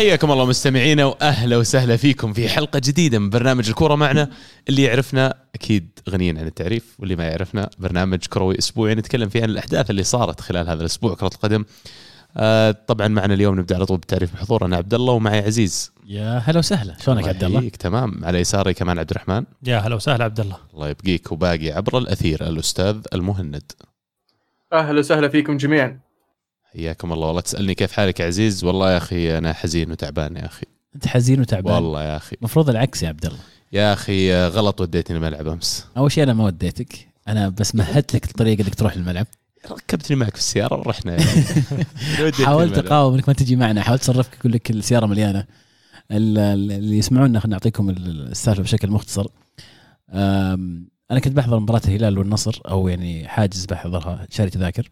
حياكم الله مستمعينا وأهلا وسهلا فيكم في حلقة جديدة من برنامج الكورة معنا. اللي يعرفنا أكيد غنيين عن التعريف واللي ما يعرفنا برنامج كروي أسبوعي. نتكلم فيه عن الأحداث اللي صارت خلال هذا الأسبوع كرة القدم. آه طبعا معنا اليوم نبدأ على طول بالتعريف بحضور أنا عبد الله ومعي عزيز. يا هلا وسهلا. شلونك عبد الله؟ تمام. على يساري كمان عبد الرحمن. يا هلا وسهلا عبد الله. الله يبقيك. وباقي عبر الأثير الأستاذ المهند. أهلا وسهلا فيكم جميعا. حياكم الله. والله تسألني كيف حالك يا عزيز؟ والله يا أخي أنا حزين وتعبان يا أخي. أنت حزين وتعبان؟ والله يا أخي. المفروض العكس يا عبد الله. يا أخي آه، غلط وديتني الملعب أمس. أول شيء أنا ما وديتك. أنا بس مهدت لك الطريقة إنك تروح الملعب. ركبتني معك في السيارة ورحنا. يعني حاولت. أقاوم إنك ما تجي معنا. حاولت أصرفك أقول لك السيارة مليانة. ال- ال- اللي يسمعونا خلينا نعطيكم ال- السالفة بشكل مختصر. أنا كنت بحضر مباراة الهلال والنصر أو يعني حاجز بحضرها شاري تذاكر.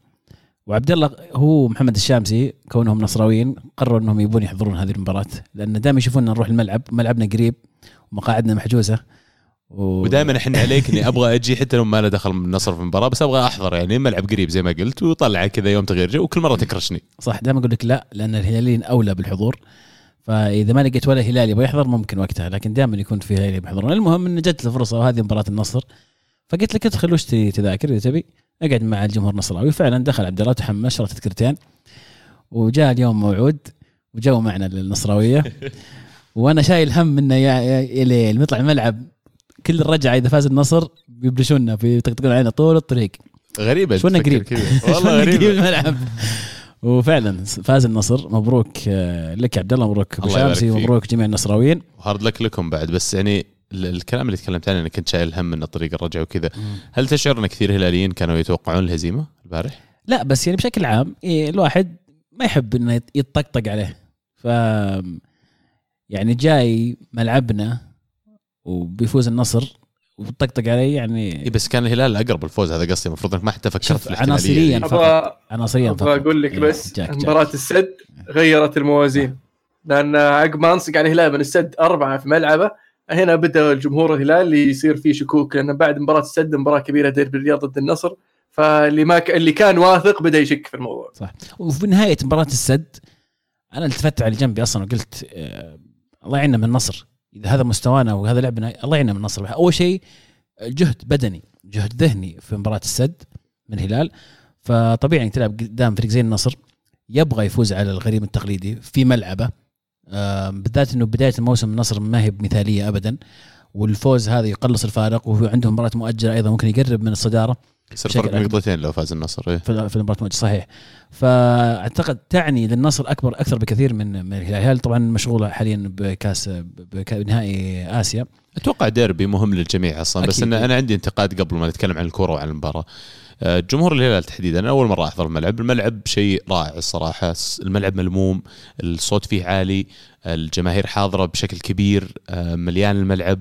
وعبد الله هو محمد الشامسي كونهم نصراويين قرروا إنهم يبون يحضرون هذه المباراة. لأن دائما يشوفونا نروح الملعب ملعبنا قريب ومقاعدنا محجوزة. و... ودائما احن عليك إني أبغى أجي حتى لو ما له دخل من النصر في المباراة بس أبغى أحضر. يعني ملعب قريب زي ما قلت وطلع كذا يوم تغيير جو وكل مرة تكرشني. صح دائما أقول لك لا لأن الهلاليين أولى بالحضور. فإذا ما لقيت ولا هلال يبغى يحضر ممكن وقتها. لكن دائما يكون في هلال يحضرون. المهم إن جت الفرصه وهذه مباراة النصر. فقلت لك أدخل وش تبي تذاكر إذا تبي؟ أقعد مع الجمهور النصراوي. فعلا دخل عبد الله تحمس شرى تذكرتين. وجاء اليوم موعود وجو معنا النصراويه وأنا شايل هم إنه يا يا ليل نطلع الملعب كل الرجعة إذا فاز النصر بيبلشونا بيطقطقون علينا طول الطريق. غريبة شونا تفكر قريب. والله غريبة. الملعب؟ وفعلا فاز النصر. مبروك آه، لك يا عبد الله مبروك ابو الله يبارك شامسي فيك. مبروك جميع النصراويين. وهارد لك لكم بعد بس يعني الكلام اللي تكلمت عنه إنك كنت شايل هم من طريق الرجعه وكذا. هل تشعر إن كثير هلاليين كانوا يتوقعون الهزيمة البارح؟ لا بس يعني بشكل عام إيه الواحد ما يحب إنه يتطقطق عليه. ف يعني جاي ملعبنا وبيفوز النصر وبيطقطق علي يعني إيه بس كان الهلال أقرب الفوز هذا قصدي. المفروض إنك ما حتى فكرت في عناصريا. فقط عناصريا فقط أبغى أقول لك إيه، بس. مباراة السد غيرت الموازين. لأن عقب ما أنصق على الهلال من السد أربعة في ملعبه هنا بدأ الجمهور الهلال يصير فيه شكوك لأن بعد مباراة السد مباراة كبيرة ديربي الرياض ضد النصر فاللي ما ك... اللي كان واثق بدأ يشك في الموضوع. وفي نهاية مباراة السد أنا التفت على جنبي أصلا وقلت آه الله يعيننا من النصر. إذا هذا مستوانا وهذا لعبنا الله يعيننا من النصر. أول شيء جهد بدني جهد ذهني في مباراة السد من الهلال. فطبيعي إنك تلعب قدام فريق زي النصر يبغى يفوز على الغريم التقليدي في ملعبه. بالذات إنه بداية الموسم النصر ما هي مثاليه ابدا والفوز هذا يقلص الفارق وهو عندهم مباراة مؤجلة أيضا ممكن يقرب من الصدارة يصير فرق. نقطتين لو فاز النصر إيه. في المباراة المؤجلة صحيح فأعتقد تعني للنصر أكبر أكثر بكثير من من الهلال طبعا مشغولة حاليا بكاس بك- بنهائي آسيا أتوقع ديربي مهم للجميع أصلا بس. أنا, أنا عندي انتقاد قبل ما نتكلم عن الكورة وعن المباراة جمهور الهلال تحديدا أنا أول مرة أحضر الملعب. الملعب شيء رائع الصراحة. الملعب ملموم الصوت فيه عالي الجماهير حاضرة بشكل كبير آه، مليان الملعب.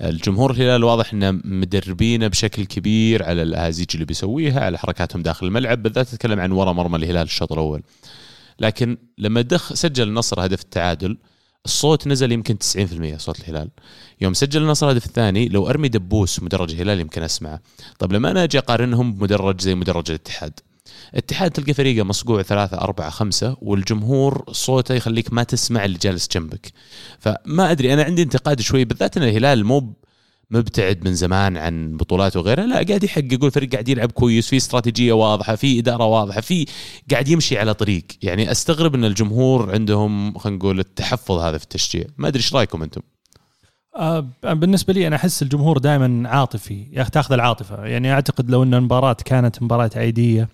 الجمهور الهلال واضح إنه مدربينه بشكل كبير على الاهازيج اللي بيسويها على حركاتهم داخل الملعب بالذات اتكلم عن ورا مرمى الهلال الشوط الأول. لكن لما دخ سجل النصر هدف التعادل الصوت نزل يمكن 90% صوت الهلال. يوم سجل النصر الهدف الثاني لو أرمي دبوس مدرج الهلال يمكن أسمعه. طب لما أنا أجي أقارنهم بمدرج زي مدرج الاتحاد؟ الاتحاد تلقى فريقه مصقوع ثلاثة أربعة خمسة والجمهور صوته يخليك ما تسمع اللي جالس جنبك. فما أدري أنا عندي انتقاد شوي بالذات أن الهلال مو مبتعد من زمان عن بطولات وغيرها لا قاعد يحقق والفريق قاعد يلعب كويس في استراتيجية واضحة في إدارة واضحة في قاعد يمشي على طريق. يعني أستغرب إن الجمهور عندهم خلينا نقول التحفظ هذا في التشجيع. ما أدري إيش رأيكم أنتم؟ آه بالنسبة لي أنا أحس الجمهور دائما عاطفي. يا تأخذ العاطفة. يعني أعتقد لو إن المباراة كانت مباراة عادية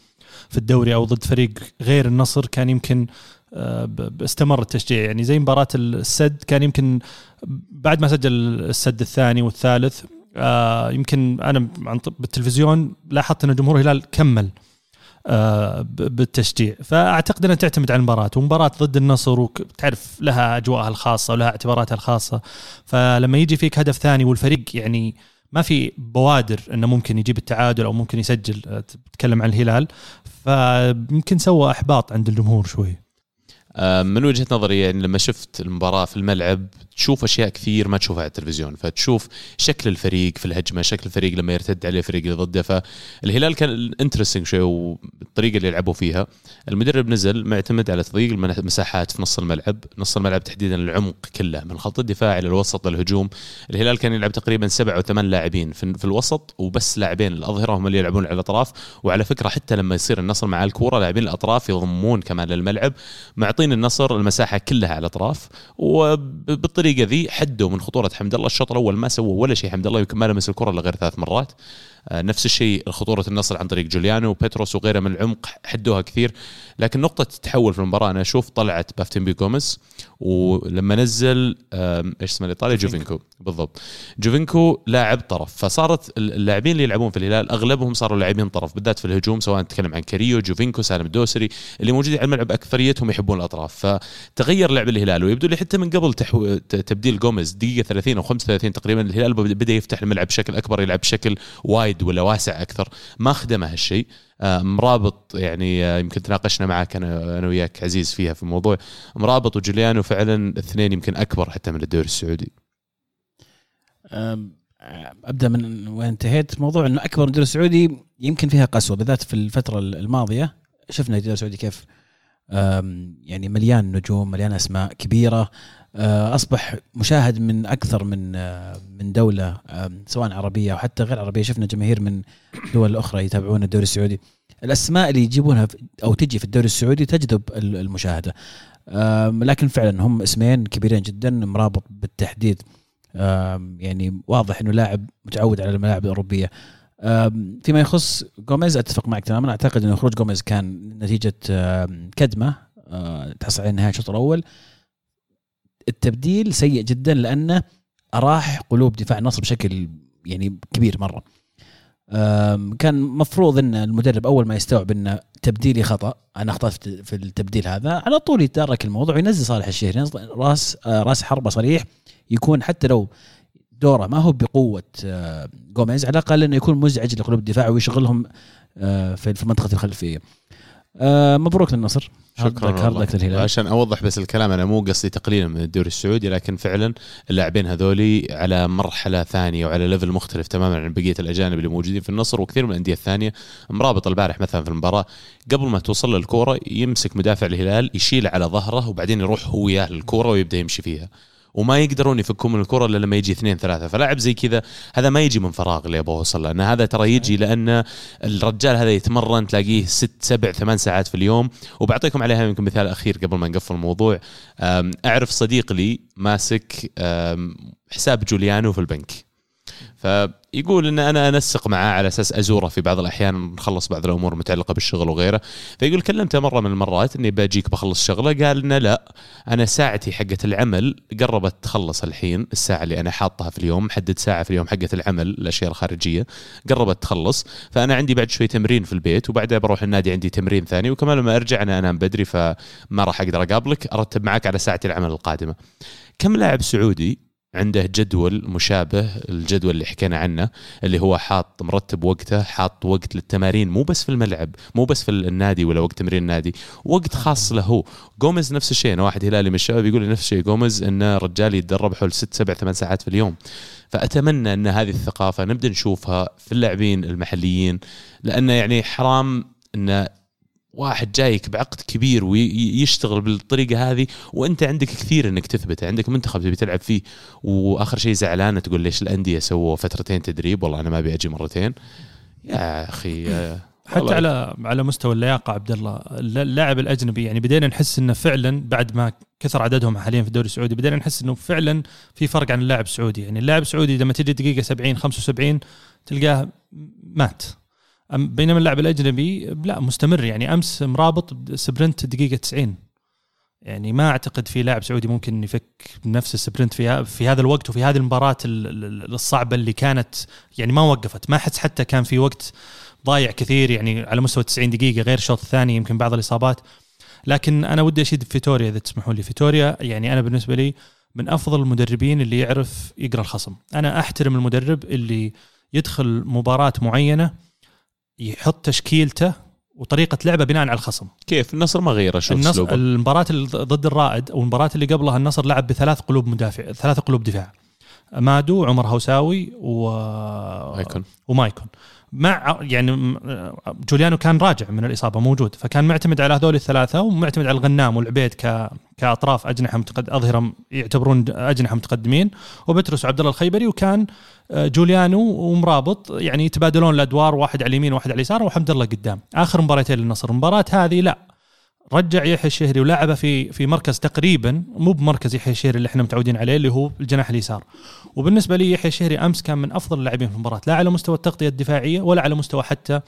في الدوري أو ضد فريق غير النصر كان يمكن استمر التشجيع. يعني زي مباراة السد كان يمكن بعد ما سجل السد الثاني والثالث آه، يمكن أنا بالتلفزيون لاحظت أن جمهور الهلال كمل آه، بالتشجيع. فأعتقد أنها تعتمد على المباراة ومباراة ضد النصر وتعرف لها أجواءها الخاصة ولها اعتباراتها الخاصة. فلما يجي فيك هدف ثاني والفريق يعني ما في بوادر أنه ممكن يجيب التعادل أو ممكن يسجل آه، تتكلم عن الهلال فيمكن سوى إحباط عند الجمهور شوي. آه، من وجهة نظري يعني لما شفت المباراة في الملعب تشوف أشياء كثير ما تشوفها على التلفزيون. فتشوف شكل الفريق في الهجمة شكل الفريق لما يرتد عليه الفريق اللي ضده. فالهلال كان انترستنج شوي والطريقة اللي يلعبوا فيها. المدرب نزل معتمد على تضييق المساحات في نص الملعب. نص الملعب تحديدا العمق كله من خط الدفاع إلى الوسط للهجوم الهلال كان يلعب تقريبا سبع أو ثمان لاعبين في, الوسط وبس لاعبين الأظهرة هم اللي يلعبون على الأطراف. وعلى فكرة حتى لما يصير النصر مع الكورة لاعبين الأطراف يضمون كمان للملعب. معطين النصر المساحة كلها على الأطراف وبالطريقة ذي حدوا من خطورة حمد الله. الشوط الأول ما سووا ولا شيء حمد الله يمكن ما لمس الكرة إلا غير ثلاث مرات. آه، نفس الشيء خطورة النصر عن طريق جوليانو وبيتروس وغيره من العمق حدوها كثير. لكن نقطة التحول في المباراة أنا أشوف طلعت بافتن جوميز ولما نزل إيش اسمه الإيطالي؟ جوفينكو. بالضبط. جوفينكو لاعب طرف فصارت اللاعبين اللي يلعبون في الهلال أغلبهم صاروا لاعبين طرف بالذات في الهجوم سواء نتكلم عن كاريو جوفينكو سالم الدوسري اللي موجودين على الملعب أكثريتهم يحبون الاطراف فتغير لعب الهلال ويبدو لي حتى من قبل تحو... تبديل جوميز دقيقة 30 أو 35 تقريبا الهلال بدأ يفتح الملعب بشكل أكبر يلعب بشكل وايد ولا واسع أكثر. ما خدمه هالشيء. آه، مرابط يعني آه، يمكن تناقشنا معك أنا أنا وياك عزيز فيها في الموضوع. مرابط وجوليانو فعلا الاثنين يمكن أكبر حتى من الدوري السعودي. أبدأ من وين انتهيت. موضوع إنه أكبر من الدوري السعودي يمكن فيها قسوة بالذات في الفترة الماضية. شفنا الدوري السعودي كيف يعني مليان نجوم مليان أسماء كبيرة. آه، أصبح مشاهد من أكثر من من دولة سواء عربية أو حتى غير عربية. شفنا جماهير من دول أخرى يتابعون الدوري السعودي. الأسماء اللي يجيبونها أو تجي في الدوري السعودي تجذب المشاهدة. لكن فعلا هم اسمين كبيرين جدا مرابط بالتحديد. يعني واضح إنه لاعب متعود على الملاعب الأوروبية. فيما يخص جوميز أتفق معك تماما. أعتقد إنه خروج جوميز كان نتيجة كدمة آه، تحصل على نهايه الشوط الأول. التبديل سيء جدا لأنه أراح قلوب دفاع النصر بشكل يعني كبير مرة. كان مفروض إن المدرب أول ما يستوعب إن تبديلي خطأ أنا أخطأت في التبديل هذا على طول يتدارك الموضوع وينزل صالح الشهري. راس آه، راس حربة صريح يكون حتى لو دوره ما هو بقوة آه، جوميز على الأقل إنه يكون مزعج لقلوب الدفاع ويشغلهم آه، في المنطقة الخلفية. آه مبروك للنصر. شكرا للهلال عشان أوضح بس الكلام أنا مو قصدي تقليلا من الدوري السعودي لكن فعلا اللاعبين هذولي على مرحلة ثانية وعلى ليفل مختلف تماما عن بقية الأجانب اللي موجودين في النصر وكثير من الأندية الثانية مرابط البارح مثلا في المباراة. قبل ما توصل للكورة يمسك مدافع الهلال يشيل على ظهره وبعدين يروح هو وياه للكورة ويبدأ يمشي فيها. وما يقدرون يفكون من الكرة إلا لما يجي اثنين ثلاثة. فلاعب زي كذا هذا ما يجي من فراغ اللي أبغى أوصل لأن هذا ترى يجي لأن الرجال هذا يتمرن تلاقيه ست سبع ثمان ساعات في اليوم. وبعطيكم عليها يمكن مثال أخير قبل ما نقفل الموضوع. أعرف صديق لي ماسك حساب جوليانو في البنك. فيقول إن أنا أنسق معاه على أساس أزوره في بعض الأحيان نخلص بعض الأمور المتعلقه بالشغل وغيره. فيقول كلمته مرة من المرات إني باجيك بخلص شغله قال لنا لا أنا ساعتي حقة العمل قربت تخلص الحين الساعة اللي أنا حاطها في اليوم محدد ساعة في اليوم حقة العمل الأشياء الخارجية قربت تخلص. فأنا عندي بعد شوي تمرين في البيت وبعدها بروح النادي عندي تمرين ثاني وكمان لما أرجع أنا أنام بدري فما راح أقدر أقابلك أرتب معك على ساعة العمل القادمة. كم لاعب سعودي عنده جدول مشابه الجدول اللي حكينا عنه اللي هو حاط مرتب وقته حاط وقت للتمارين مو بس في الملعب مو بس في النادي ولا وقت تمرين النادي وقت خاص له هو. جوميز نفس الشيء أنا واحد هلالي من الشباب يقول لي نفس الشيء جوميز إنه رجال يتدرب حول ست سبع ثمان ساعات في اليوم. فأتمنى إن هذه الثقافة نبدأ نشوفها في اللاعبين المحليين لأنه يعني حرام انه واحد جايك بعقد كبير ويشتغل بالطريقة هذه وأنت عندك كثير إنك تثبت عندك منتخب تبي تلعب فيه وآخر شيء زعلان تقول ليش الأندية سووا فترتين تدريب؟ والله أنا ما أبي أجي مرتين. يا أخي حتى على على مستوى اللياقة عبد الله اللاعب الأجنبي يعني بدينا نحس إنه فعلا بعد ما كثر عددهم حاليا في الدوري السعودي بدينا نحس إنه فعلا في فرق عن اللاعب السعودي. يعني اللاعب السعودي لما تجي دقيقة 70 75 تلقاه مات. بينما اللاعب الأجنبي لا مستمر. يعني أمس مرابط sprint دقيقة 90 يعني ما أعتقد في لاعب سعودي ممكن يفك نفس ال sprint في في هذا الوقت وفي هذه المباراة الصعبة اللي كانت يعني ما وقفت. ما احس حتى كان في وقت ضايع كثير يعني على مستوى 90 دقيقة غير الشوط الثاني يمكن بعض الإصابات. لكن أنا ودي أشيد فيتوريا إذا تسمحوا لي. فيتوريا يعني أنا بالنسبة لي من أفضل المدربين اللي يعرف يقرأ الخصم. أنا أحترم المدرب اللي يدخل مباراة معينة يحط تشكيلته وطريقة لعبه بناء على الخصم. كيف؟ النصر ما غير شو النصر المباراة ضد الرائد أو المباراة اللي قبلها النصر لعب بثلاث قلوب مدافع ثلاث قلوب دفاع. مادو عمر هوساوي و هيكون ومايكون. مع يعني جوليانو كان راجع من الإصابة موجود فكان معتمد على هذول الثلاثة ومعتمد على الغنام والعبيد ك كأطراف أجنحة متقد اظهره يعتبرون أجنحة متقدمين وبترس وعبد الله الخيبري وكان آه، جوليانو ومرابط يعني يتبادلون الأدوار واحد على اليمين وواحد على اليسار وحمد الله قدام. آخر مباراتين للنصر المباراه هذه لا. رجع يحيى الشهري ولعبه في في مركز تقريبا مو بمركز يحيى الشهري اللي إحنا متعودين عليه اللي هو الجناح اليسار. وبالنسبة لي يحيى الشهري أمس كان من أفضل اللاعبين في المباراة لا على مستوى التغطية الدفاعية ولا على مستوى حتى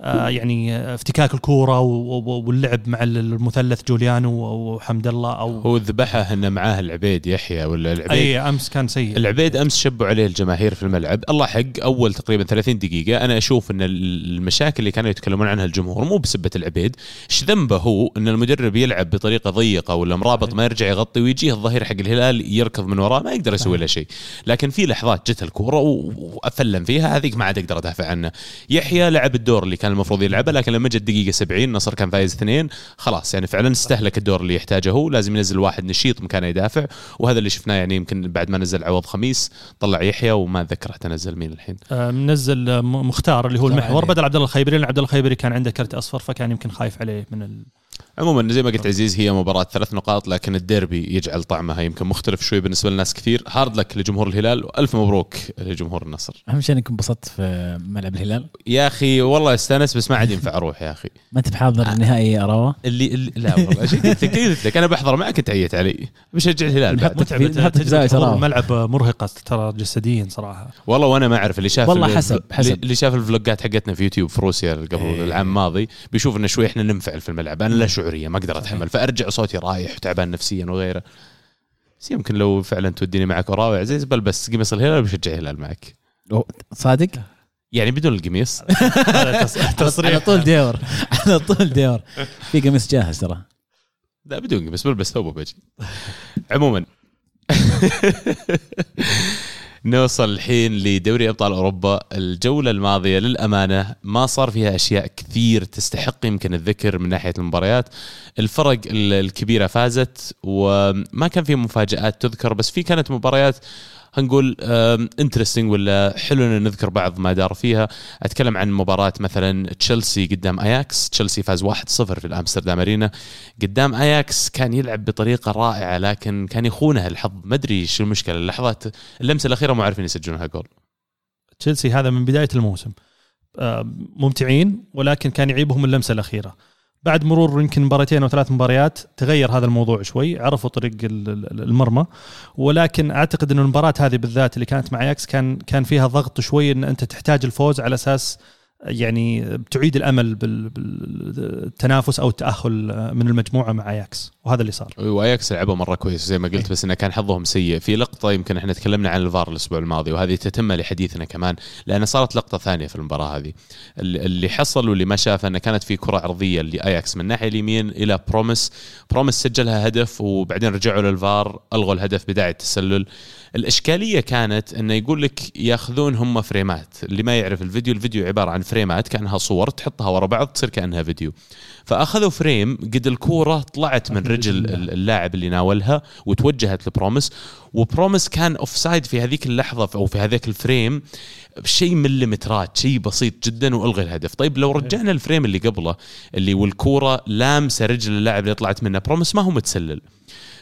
يعني آه، افتكاك الكورة واللعب مع المثلث جوليانو وحمد الله أو هو ذبحه إنه معاه العبيد يحيى ولا العبيد؟ أي أمس كان سيء. العبيد أمس شبوا عليه الجماهير في الملعب. الله حق أول تقريبا 30 دقيقة أنا أشوف إن المشاكل اللي كانوا يتكلمون عنها الجمهور مو بسبة العبيد. إيش ذنبه هو إن المدرب يلعب بطريقة ضيقة ولا مرابط ما يرجع يغطي ويجيه الظهير حق الهلال يركض من وراه؟ ما يقدر يسوي له شيء. لكن في لحظات جت الكورة وافلم فيها هذيك ما عاد أقدر أدافع عنه. يحيى لعب الدور اللي كان المفروض يلعبه لكن لما جت دقيقة 70 النصر كان فايز اثنين خلاص. يعني فعلا استهلك الدور اللي يحتاجه هو. لازم ينزل واحد نشيط مكانه يدافع. وهذا اللي شفناه يعني يمكن بعد ما نزل عوض خميس طلع يحيى وما اتذكر حتى نزل مين الحين. آه، منزل آه، مختار اللي هو المحور. بدل عبد الله الخيبري لأن عبد الله الخيبري كان عنده كرت أصفر فكان يمكن خايف عليه من ال... عموما زي ما قلت عزيز هي مباراة ثلاث نقاط لكن الديربي يجعل طعمها يمكن مختلف شوي بالنسبة لناس كثير. هارد لك لجمهور الهلال وألف مبروك لجمهور النصر. أهم شيء إنك انبسطت في ملعب الهلال. يا أخي والله استأنس بس ما عاد ينفع أروح يا أخي. ما أنت بحاضر نهائي اراوا اللي, اللي لا والله قلت لك؟ قلت لك أنا بحضر معك تعيت علي. بشجع الهلال. بعد. الملعب مرهقة ترى جسديا صراحة. والله وأنا ما أعرف اللي شاف والله ال- حسب- حسب. اللي شاف الفلوجات حقتنا في يوتيوب في روسيا قبل إيه. العام الماضي بيشوف إنه شوي إحنا ننفعل في الملعب. أنا لا شعورية ما أقدر أتحمل. فأرجع صوتي رايح وتعبان نفسيا وغيره. بس يمكن لو فعلا توديني معك وراوي عزيز بلبس قميص الهلال بشجع الهلال معك. صادق؟ يعني بدون القميص. هذا تص- على تصريح. طول ديور. على طول ديور. في قميص جاهز ترى. لا بدون قميص بلبس ثوب وبجي عموما. نوصل الحين لدوري أبطال أوروبا. الجولة الماضية للأمانة ما صار فيها أشياء كثير تستحق يمكن الذكر من ناحية المباريات. الفرق ال- الكبيرة فازت وما كان في مفاجآت تذكر بس في كانت مباريات هنقول interesting ولا حلو ان نذكر بعض ما دار فيها. أتكلم عن مباراة مثلا تشيلسي قدام أياكس. تشيلسي فاز 1-0 في الأمستردام أرينا. قدام أياكس كان يلعب بطريقة رائعة لكن كان يخونه الحظ. ما أدري شو المشكلة. اللحظات اللمسة الأخيرة مو عارفين يسجلونها جول تشيلسي هذا من بداية الموسم. ممتعين ولكن كان يعيبهم اللمسة الأخيرة. بعد مرور يمكن مباراتين أو ثلاث مباريات تغير هذا الموضوع شوي عرفوا طريق ال- ال- المرمى. ولكن أعتقد انه المباراة هذه بالذات اللي كانت مع أياكس كان كان فيها ضغط شوي إن أنت تحتاج الفوز على أساس يعني بتعيد الأمل بال- بالتنافس أو التأهل من المجموعة مع اياكس وهذا اللي صار. واياكس لعبوا مرة كويس زي ما قلت بس إنه كان حظهم سيء. في لقطة يمكن إحنا تكلمنا عن الفار الأسبوع الماضي وهذه تتم لحديثنا كمان لأن صارت لقطة ثانية في المباراة هذه. اللي اللي حصل واللي ما شاف إنه كانت في كرة عرضية لاياكس من الناحيه اليمين إلى بروميس بروميس سجلها هدف وبعدين رجعوا للفار ألغوا الهدف بداعي التسلل. الإشكالية كانت إنه يقول لك ياخذون هم فريمات. اللي ما يعرف الفيديو الفيديو عبارة عن فريمات كأنها صور تحطها ورا بعض تصير كأنها فيديو. فأخذوا frame قد الكورة طلعت من رجل ال- اللاعب اللي ناولها وتوجهت لبروميس. وبروميس كان offside في هذيك اللحظة أو في هذاك ال frame شيء مليمترات شيء بسيط جدا وألغي الهدف. طيب لو رجعنا ال frame اللي قبله اللي والكورة لامسة رجل اللاعب اللي طلعت منه بروميس ما هو متسلل.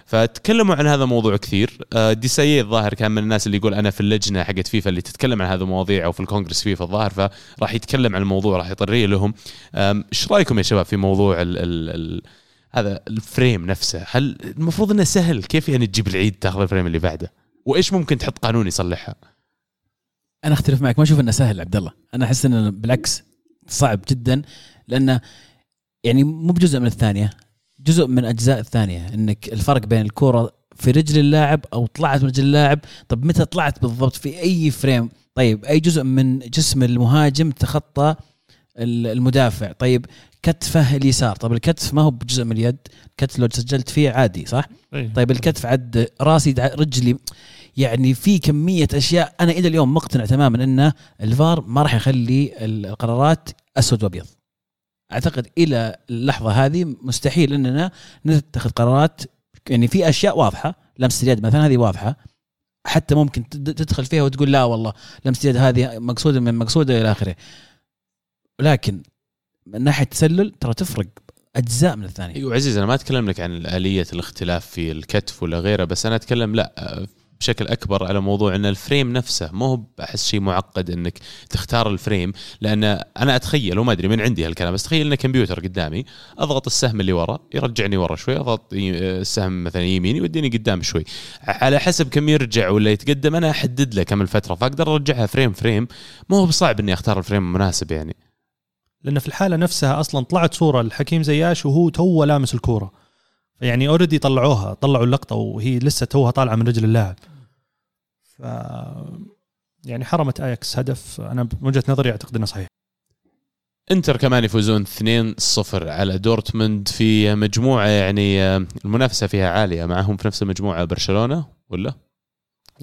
فتكلموا عن هذا الموضوع كثير. آه، ديسايي الظاهر كان من الناس اللي يقول أنا في اللجنة حقت فيفا اللي تتكلم عن هذا المواضيع أو في الكونغرس فيفا الظاهر فراح يتكلم عن الموضوع راح يطريه لهم. إيش رأيكم يا شباب في موضوع ال ال ال هذا ال frame نفسه؟ هل المفروض إنه سهل؟ كيف يعني تجيب العيد تاخذ ال frame اللي بعده؟ وإيش ممكن تحط قانون يصلحها؟ أنا أختلف معك ما أشوف إنه سهل عبد الله. أنا أحس إنه بالعكس صعب جدا لأنه يعني مو بجزء من الثانية. جزء من أجزاء الثانية إنك الفرق بين الكورة في رجل اللاعب أو طلعت من رجل اللاعب طب متى طلعت بالضبط؟ في أي فريم؟ طيب أي جزء من جسم المهاجم تخطى ال- المدافع؟ طيب كتفه اليسار طب الكتف ما هو بجزء من اليد كتف لو سجلت فيه عادي صح؟ طيب الكتف عد راسي دع- رجلي يعني في كمية أشياء أنا إلى اليوم مقتنع تماما إن الفار ما راح يخلي القرارات أسود وأبيض. أعتقد إلى اللحظة هذه مستحيل إننا نتخذ قرارات يعني في أشياء واضحة لمس اليد مثلا هذه واضحة حتى ممكن تد- تدخل فيها وتقول لا والله لمس اليد هذه مقصودة من مقصودة إلى آخره. لكن من ناحية التسلل ترى تفرق أجزاء من الثانية. أيوه عزيز أنا ما أتكلم لك عن آلية الاختلاف في الكتف ولا غيره بس أنا أتكلم لا بشكل أكبر على موضوع إن ال frame نفسه مو احس شيء معقد إنك تختار ال frame لأن أنا أتخيل وما أدري من عندي هالكلام بس تخيل إن كمبيوتر قدامي أضغط السهم اللي ورا يرجعني ورا شوي أضغط السهم مثلا يمين يوديني قدام شوي. على حسب كم يرجع ولا يتقدم أنا أحدد له كم الفترة فأقدر أرجعها frame frame مو بصعب إني أختار ال frame المناسب يعني. لأن في الحالة نفسها أصلا طلعت صورة لحكيم زياش وهو تو لامس الكورة. يعني already طلعوها طلعوا اللقطة وهي لسه توها طالعة من رجل اللاعب ف يعني حرمت اياكس هدف أنا من وجهة نظري أعتقد إنه صحيح انتر كمان يفوزون 2-0 على دورتموند في مجموعة يعني المنافسة فيها عالية معهم في نفس المجموعة برشلونة ولا؟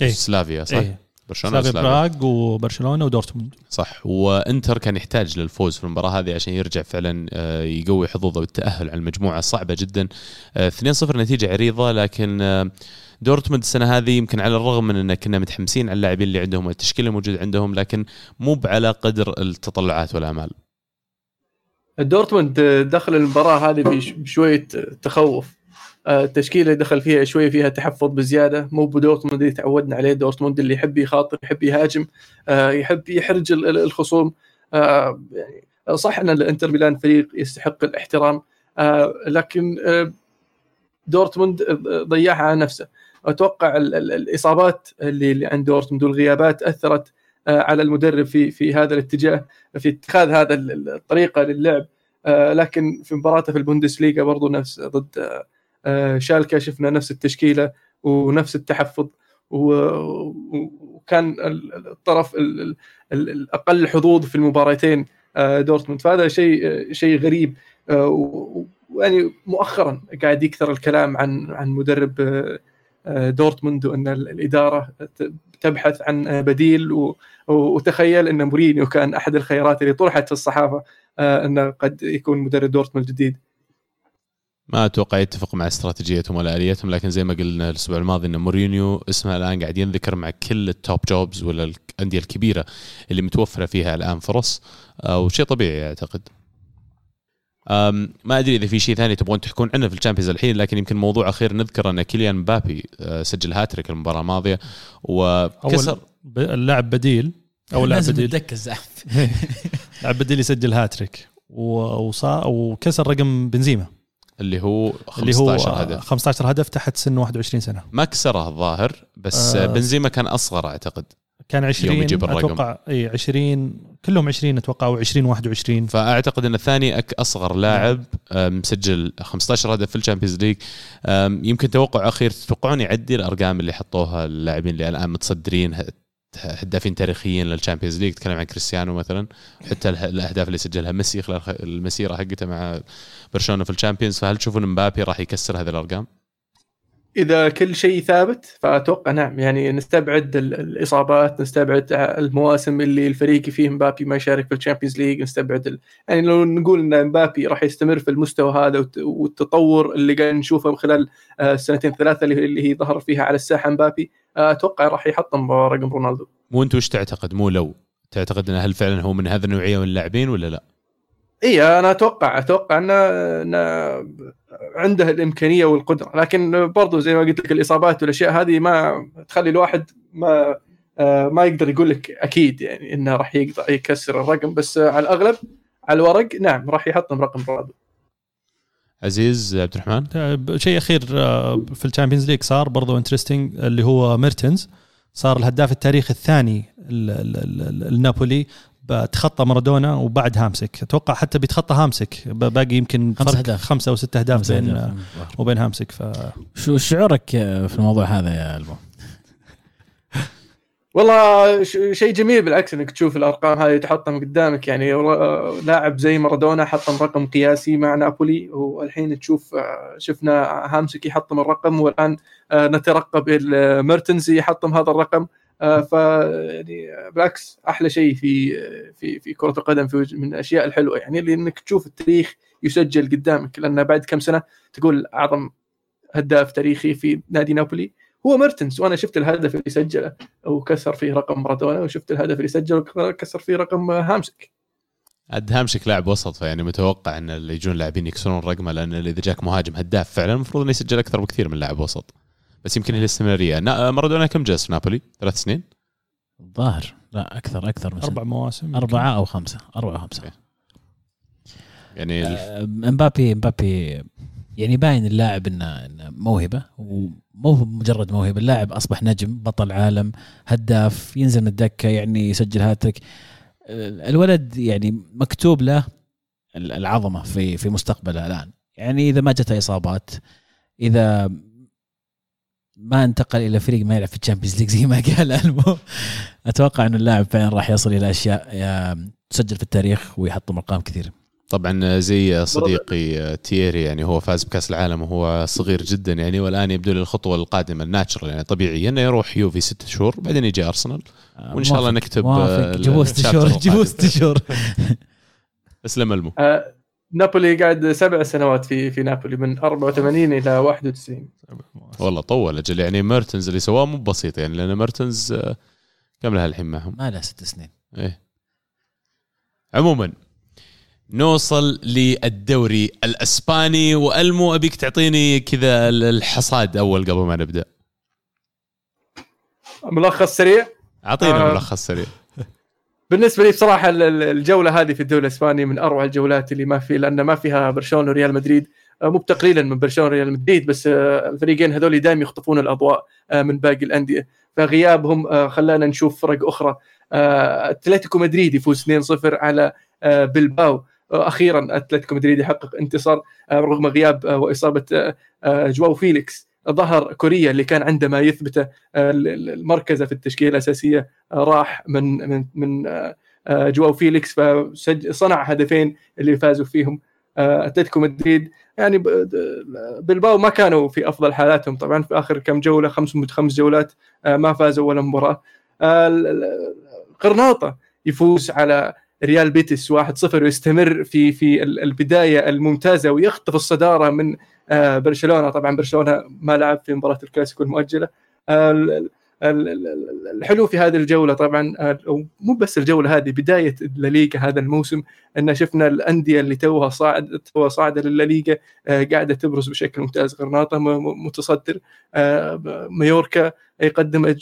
إيه. سلافيا صح؟ إيه. برشلونة سلافيا. براغ وبرشلونة ودورتموند. صح وإنتر كان يحتاج للفوز في المباراة هذه عشان يرجع فعلا آه، يقوي حظوظه بالتأهل على المجموعة صعبه جدا. آه، 2-0 نتيجة عريضة لكن آه، دورتموند السنة هذه يمكن على الرغم من إن كنا متحمسين على اللاعبين اللي عندهم والتشكيلة الموجود عندهم لكن مو على قدر التطلعات والامال دورتموند دخل المباراة هذه بش- بشوية تخوف. آه، التشكيلة اللي دخل فيها شوية فيها تحفظ بزيادة. مو بدورتموند اللي تعودنا عليه. دورتموند اللي يحب يخاطر يحب يهاجم آه، يحب يحرج ال- ال- الخصوم. آه، يعني صح أن الإنتر ميلان فريق يستحق الاحترام آه، لكن آه، دورتموند ضيعها على نفسه. أتوقع ال- ال- الإصابات اللي عند دورتموند والغيابات أثرت آه، على المدرب في في هذا الاتجاه في اتخاذ هذا ال- ال- الطريقة للعب. آه، لكن في مباراته في البوندسليغا برضو نفس ضد آه، شالكا شفنا نفس التشكيلة ونفس التحفظ وكان ال- ال- الطرف ال- ال- ال- الأقل حظوظ في المباراتين آه، دورتموند. فهذا شيء شيء غريب آه، ويعني مؤخرا قاعد يكثر الكلام عن عن مدرب دورتموند وأن ال- الإدارة تبحث عن بديل وتخيل أن مورينيو كان أحد الخيارات اللي طرحت في الصحافة انه قد يكون مدرب دورتموند الجديد. ما أتوقع يتفق مع استراتيجيتهم ولا آليتهم لكن زي ما قلنا الأسبوع الماضي إن مورينيو اسمه الآن قاعد ينذكر مع كل ال top jobs ولا الأندية الكبيرة اللي متوفرة فيها الآن فرص آه، وشيء طبيعي أعتقد. أم ما أدري إذا في شيء ثاني تبغون تحكون عنه في ال Champions الحين لكن يمكن موضوع أخير نذكر إن كيليان مبابي آه، سجل هاتريك المباراة الماضية وكسر. اللاعب بديل أو لاعب بديل. زعف. لاعب بديل يسجل هاتريك وكسر رقم بنزيما. اللي هو اللي هو 15 هدف. 15 هدف تحت سن 21 سنة. ما كسره الظاهر بس آه. آه. بنزيما كان أصغر أعتقد. كان 20 يجيب الرقم. أتوقع إي 20 كلهم 20 أتوقع أو 20 21 فأعتقد إن الثاني أك أصغر لاعب آم، مسجل 15 هدف في ال Champions League. يمكن توقع أخير تتوقعون يعدي الأرقام اللي حطوها اللاعبين اللي الآن متصدرين؟ هدافين تاريخيين لل Champions League تكلم عن كريستيانو مثلا حتى الأهداف اللي سجلها ميسي خلال المسيرة حقته مع برشلونة في ال Champions فهل تشوفون مبابي راح يكسر هذه الأرقام؟ إذا كل شيء ثابت فأتوقع نعم يعني نستبعد ال- الإصابات نستبعد المواسم اللي الفريق فيه مبابي ما يشارك في ال Champions League نستبعد ال... يعني لو نقول إن مبابي راح يستمر في المستوى هذا والت- والتطور اللي قاعد نشوفه خلال آه، السنتين ثلاثة اللي هي ظهر فيها على الساحة مبابي أتوقع راح يحطم رقم رونالدو. وانت وش تعتقد؟ مو لو. تعتقد انه هل فعلا هو من هذه النوعية من اللاعبين ولا لا؟ إي أنا أتوقع أتوقع انه عنده الإمكانية والقدرة. لكن برضو زي ما قلت لك الإصابات والأشياء هذه ما تخلي الواحد ما آه، ما يقدر يقول لك أكيد يعني إنه راح يقدر يكسر الرقم. بس على الأغلب على الورق نعم راح يحطم رقم رونالدو. عزيز عبد الرحمن آه، شيء أخير آه، في ال Champions League صار برضو interesting اللي هو ميرتنز صار الهداف التاريخي الثاني ال- ال- ال- ال- النابولي تخطى مارادونا وبعد هامسك أتوقع حتى بيتخطى هامسك باقي يمكن خمس فرق أهداف. خمسة أو ست أهداف بين زين. وبين هامسك ف شو شعورك في الموضوع هذا يا ألبو؟ والله شيء جميل بالعكس إنك تشوف الأرقام هذه تحطم قدامك. يعني لاعب زي مارادونا حطم رقم قياسي مع نابولي والحين تشوف شفنا هامسك يحطم الرقم والآن آه، نترقب ميرتنز يحطم هذا الرقم. آه، ف يعني بالعكس أحلى شيء في في في كرة القدم في من الأشياء الحلوة. يعني اللي إنك تشوف التاريخ يسجل قدامك لأن بعد كم سنة تقول أعظم هداف تاريخي في نادي نابولي. هو ميرتنز وأنا شفت الهدف اللي سجله وكسر فيه رقم مارادونا وشفت الهدف اللي سجله وكسر فيه رقم هامسك عاد هامشك لاعب وسط فيعني متوقع إن اللي يجون لاعبين يكسرون رقمه لأن إذا جاك مهاجم هداف فعلا المفروض إنه يسجل أكثر بكثير من لاعب وسط. بس يمكن هي الاستمرارية. نا- مارادونا كم جلس في نابولي؟ ثلاث سنين؟ الظاهر. لا أكثر أكثر من أربع مواسم أربعة أو خمسة. أربعة أو خمسة. يعني ال- آه، امبابي امبابي يعني باين اللاعب انه موهبة ومو مجرد موهبة اللاعب أصبح نجم بطل عالم هداف ينزل من الدكة يعني يسجل هاتريك. الولد يعني مكتوب له ال- العظمة في في مستقبله الآن. يعني إذا ما جته إصابات إذا ما انتقل إلى فريق ما يلعب في ال Champions League زي ما قال ألمو أتوقع إنه اللاعب فعلا راح يصل إلى أشياء تسجل في التاريخ ويحطم ارقام كثيره طبعا زي صديقي تييري يعني هو فاز بكأس العالم وهو صغير جدا يعني والآن يبدو لي الخطوة القادمة ال natural يعني طبيعيا إنه يروح يوفي ست شهور بعدين يجي أرسنال وإن شاء الله نكتب. آه، جيبوه ست شهور. جيبوه ست شهور. اسلم المو آه، نابولي قاعد سبع سنوات في في نابولي من 84 إلى 91 والله طول أجل يعني ميرتنز اللي سواه مو بسيط يعني لأن ميرتنز آه، كم لها الحين معهم ما له ست سنين. إيه. عموما نوصل للدوري الأسباني. وألمو أبيك تعطيني كذا الحصاد أول قبل ما نبدأ. ملخص سريع؟ أعطينا آه. ملخص سريع. بالنسبة لي بصراحة ال- ال- الجولة هذه في الدوري الإسباني من أروع الجولات اللي ما في لأن ما فيها برشلونة وريال مدريد. آه، مو بتقليلا من برشلونة وريال مدريد بس آه، الفريقين هذول دائما يخطفون الأضواء آه، من باقي الأندية. فغيابهم خلانا نشوف فرق أخرى. أتلتيكو مدريد يفوز 2-0 على بلباو. أخيرا أتلتيكو مدريد يحقق انتصار آه، رغم غياب آه، وإصابة آه، جواو فيليكس. ظهر كوريا اللي كان عنده ما يثبته المركزه في التشكيلة الأساسية راح من من من جواو فيليكس فصنع هدفين اللي فازوا فيهم أتلتيكو مدريد. يعني ب- د- بلباو ما كانوا في أفضل حالاتهم. طبعا في آخر كم جولة خمس خمس جولات ما فازوا ولا مباراة. قرناطة يفوز على ريال بيتيس 1-0 ويستمر في في ال- البداية الممتازة ويخطف الصدارة من آه، برشلونة. طبعا برشلونة ما لعب في مباراة الكلاسيكو المؤجلة. آه، ال- ال- ال- ال- الحلو في هذه الجولة طبعا آه، مو بس الجولة هذه بداية الليغا هذا الموسم إن شفنا الأندية اللي توها صاعد توها صاعدة للليغا قاعدة تبرز بشكل ممتاز. غرناطة متصدر. مايوركا يقدم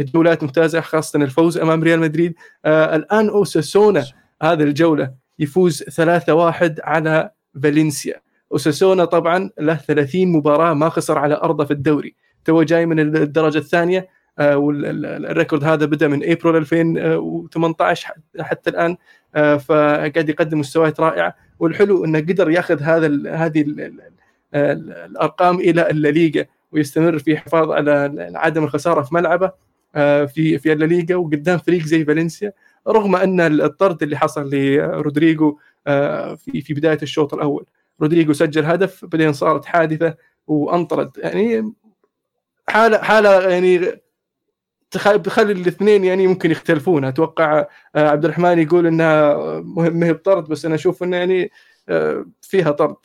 أج- آه، يعني جولات ممتازة خاصة الفوز أمام ريال مدريد. آه، الآن أوساسونا هذه الجولة يفوز 3-1 على فالنسيا. أوساسونا طبعا له 30 مباراة ما خسر على أرضه في الدوري. تو جاي من الدرجة الثانية. آه، وال record هذا بدأ من أبريل 2018 حتى الآن. آه، فقاعد يقدم مستويات رائعة. والحلو إنه قدر ياخذ هذا ال هذه ال ال ال الأرقام إلى الليغا ويستمر في حفاظ على عدم الخسارة في ملعبه. في في الليغا وقدام فريق زي فالنسيا. رغم أن الطرد اللي حصل لرودريجو آه، في في بداية الشوط الأول رودريجو سجل هدف بعدين صارت حادثة وأنطرد. يعني حالة حالة يعني تخ- تخلي الاثنين يعني ممكن يختلفون. أتوقع آه، عبد الرحمن يقول إنها ما هي بطرد بس أنا أشوف إنه يعني آه، فيها طرد.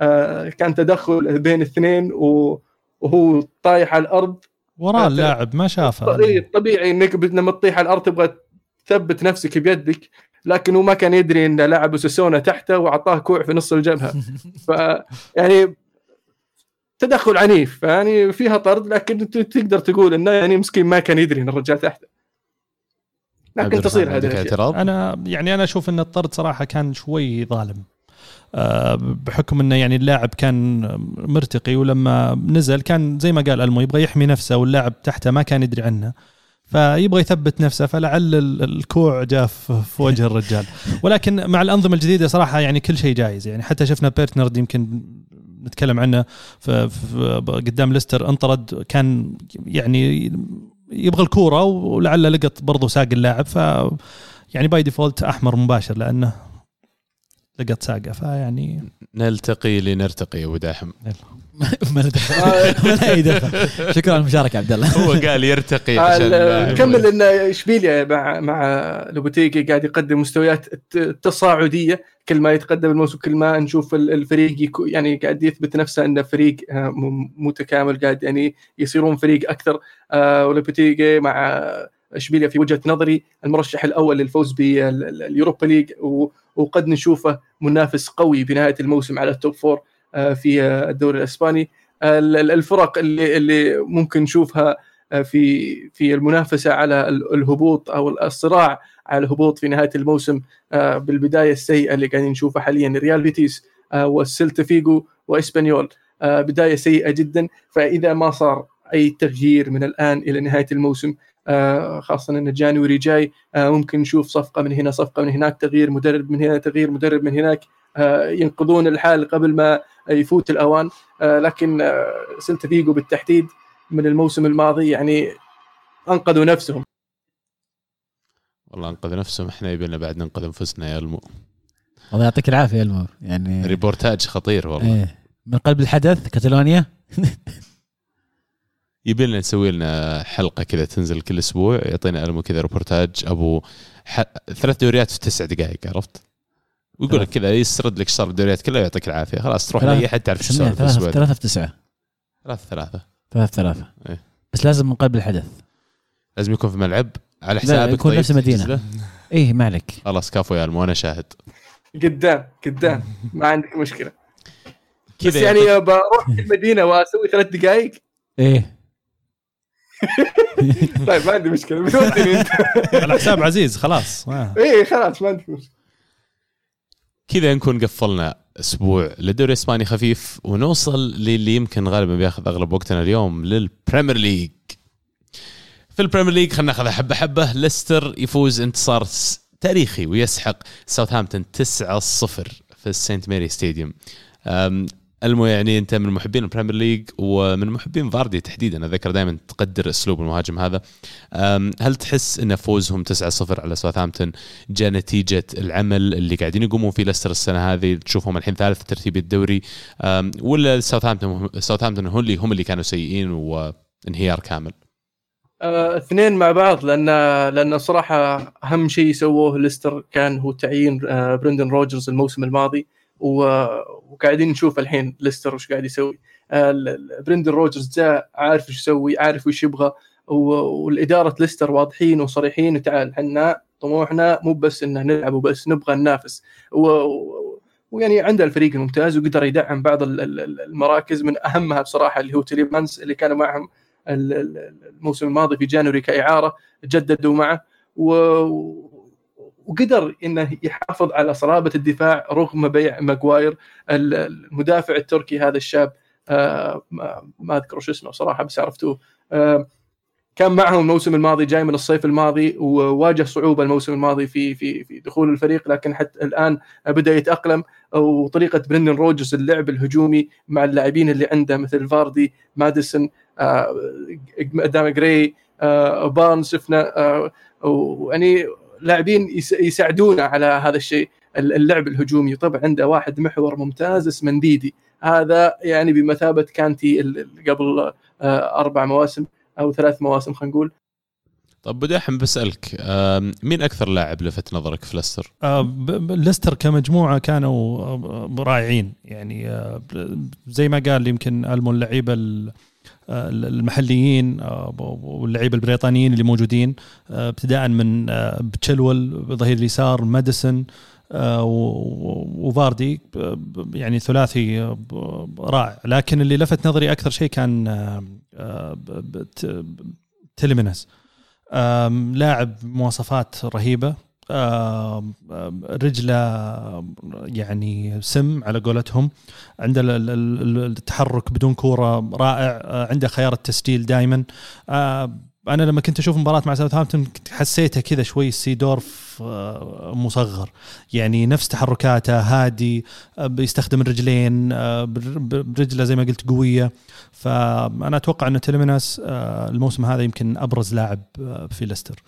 آه، كان تدخل بين اثنين وهو طايح على الأرض وراه اللاعب ما شافه. طبيعي طبيعي إنك لما تطيح على الأرض تبغى تثبت نفسك بيدك لكن هو ما كان يدري إن لاعب سوسونا تحته واعطاه كوع في نص الجبهة. ف يعني تدخل عنيف يعني فيها طرد لكن ت- تقدر تقول إنه يعني مسكين ما كان يدري إن الرجال تحته. لكن تصير هذه اعتراض؟ أنا يعني أنا أشوف إن الطرد صراحة كان شوي ظالم. بحكم إنه يعني اللاعب كان مرتقي ولما نزل كان زي ما قال ألمو يبغى يحمي نفسه واللاعب تحته ما كان يدري عنه. فيبغى يثبت نفسه فلعل ال- الكوع جاء في وجه الرجال. ولكن مع الأنظمة الجديدة صراحة يعني كل شيء جايز. يعني حتى شفنا بيرتنرد يمكن نتكلم عنه قدام ليستر انطرد كان يعني يبغى الكورة ولعله لقط برضه ساق اللاعب. ف يعني by default أحمر مباشر لأنه لقت ساقه فيعني نلتقي لنرتقي يا أبو داحم. ما له دخل ما له أي دخل شكرا على المشاركه عبد الله. هو قال يرتقي عشان ال- كمل ان اشبيليا مع مع لوبوتيجي قاعد يقدم مستويات تصاعديه كل ما يتقدم الموسم كل ما نشوف ال- الفريق يعني قاعد يثبت نفسه إنه فريق آه، متكامل قاعد يعني يصيرون فريق أكثر. آه، ولوبوتيجي مع اشبيليا في وجهة نظري المرشح الأول للفوز باليوروبا ليج و- وقد نشوفه منافس قوي بنهايه الموسم على ال top four آه، في آه، الدوري الإسباني. ال- ال- الفرق اللي اللي ممكن نشوفها آه، في في المنافسة على ال- الهبوط أو الصراع على الهبوط في نهاية الموسم بالبداية السيئة اللي قاعدين نشوفها حاليا ريال بيتيس والسيلتا فيجو وإسبانيول بداية سيئة جدا. فإذا ما صار أي تغيير من الآن إلى نهاية الموسم خاصة إن January جاي آه، ممكن نشوف صفقة من هنا صفقة من هناك تغيير مدرب من هنا تغيير مدرب من هناك آه، ينقذون الحال قبل ما يفوت الأوان. آه، لكن آه، سيلتا فيجو بالتحديد من الموسم الماضي يعني أنقذوا نفسهم. والله انقذ نفسهم إحنا يبينا بعد ننقذ أنفسنا يا المو. الله يعطيك العافية يا المو يعني ريبورتاج خطير والله. إيه. من قلب الحدث كاتالونيا. يبي لنا نسوي لنا حلقة كذا تنزل كل أسبوع يعطينا ألمو كذا ريبورتاج أبو ح... ثلاث دوريات في تسع دقائق عرفت؟ ويقول لك كذا يسرد لك صار الدوريات كلها يعطيك العافية. خلاص تروح لأي حد تعرف شو سوى في ثلاثة ثلاثة في تسعة؟ ثلاث ثلاثة. ثلاثة ثلاثة. إيه. بس لازم من قلب الحدث. لازم يكون في ملعب على حسابك يكون طيب نفس المدينة. إيه ما عليك. خلاص كفو يا ألمو أنا شاهد. قدام قدام. ما عندك مشكلة. بس يعني بروح المدينة وأسوي ثلاث دقائق إيه. طيب ما عندي مشكلة. بتوديني انت على حساب عزيز خلاص. ما. إيه خلاص ما عندي مشكلة. كذا نكون قفلنا أسبوع للدوري الاسباني خفيف ونوصل للي يمكن غالبا بياخذ أغلب وقتنا اليوم لل Premier League في ال Premier League خلينا ناخذها حبة حبة. ليستر يفوز انتصار تاريخي ويسحق ساوثهامبتون 9-0 في ال Saint Mary Stadium إلمو يعني انت من محبين ال Premier League ومن محبين فاردي تحديدا. اذكر دائما تقدر أسلوب المهاجم هذا. هل تحس أن فوزهم 9-0 على ساوثهامبتون جاء نتيجة العمل اللي قاعدين يقومون فيه ليستر السنة هذه؟ تشوفهم الحين ثالث ترتيب الدوري. ولا ساوثهامبتون ساوثهامبتون هم اللي هم اللي كانوا سيئين وانهيار كامل؟ آه، اثنين مع بعض لأن لأن صراحة أهم شيء سووه ليستر كان هو تعيين آه، برندن روجرز الموسم الماضي. وقاعدين نشوف الحين ليستر وش قاعد يسوي. آه، برندن روجرز جاء عارف إيش يسوي عارف وش يبغى و- والإدارة ليستر واضحين وصريحين تعال إحنا طموحنا مو بس ان نلعب وبس نبغى ننافس. ويعني عنده الفريق الممتاز وقدر يدعم بعض ال- ال- المراكز من أهمها بصراحة اللي هو تيليمانس اللي كانوا معهم ال- ال- الموسم الماضي في جانوري كإعارة جددوا معه. و... وقدر إنه يحافظ على صلابة الدفاع رغم بيع ماجواير. ال- المدافع التركي هذا الشاب آه، ما, أذكر شو اسمه صراحة بس عرفتوه. آه، كان معهم الموسم الماضي جاي من الصيف الماضي وواجه صعوبة الموسم الماضي في في في دخول الفريق لكن حتى الآن بدأ يتأقلم. وطريقة برندن روجرز اللعب الهجومي مع اللاعبين اللي عنده مثل فاردي ماديسون آه، قدام جراي بارنز شفنا ويعني لاعبين يس- يساعدونا على هذا الشيء. اللعب الهجومي. طبعا عنده واحد محور ممتاز اسمه نديدي. هذا يعني بمثابة كانتي قبل آه، أربع مواسم أو ثلاث مواسم خلينا نقول. طب ابو دحم بسألك مين أكثر لاعب لفت نظرك في ليستر؟ آه، ليستر كمجموعة كانوا آه، رائعين يعني زي ما قال يمكن المو اللعيبة ال- المحليين آه، واللعيبة البريطانيين اللي موجودين آه، ابتداء من آه، بتشلول ظهير اليسار ماديسون آه، وفاردي يعني ثلاثي آه، رائع. لكن اللي لفت نظري أكثر شيء كان آه، آه، ب- ب- ت- تيليمينز آم، لاعب مواصفات رهيبة. رجلة يعني سم على قولتهم. عنده ال- ال- ال- التحرك بدون كورة رائع. آه، عنده خيار التسجيل دائما أنا لما كنت أشوف مباراة مع ساوثهامبتون كنت حسيته كذا شوي سيدورف آه، مصغر. يعني نفس تحركاته هادي آه، بيستخدم الرجلين آه، بر- بر- برجله زي ما قلت قوية. فأنا أتوقع أن تيليميناس آه، الموسم هذا يمكن أبرز لاعب آه، في ليستر.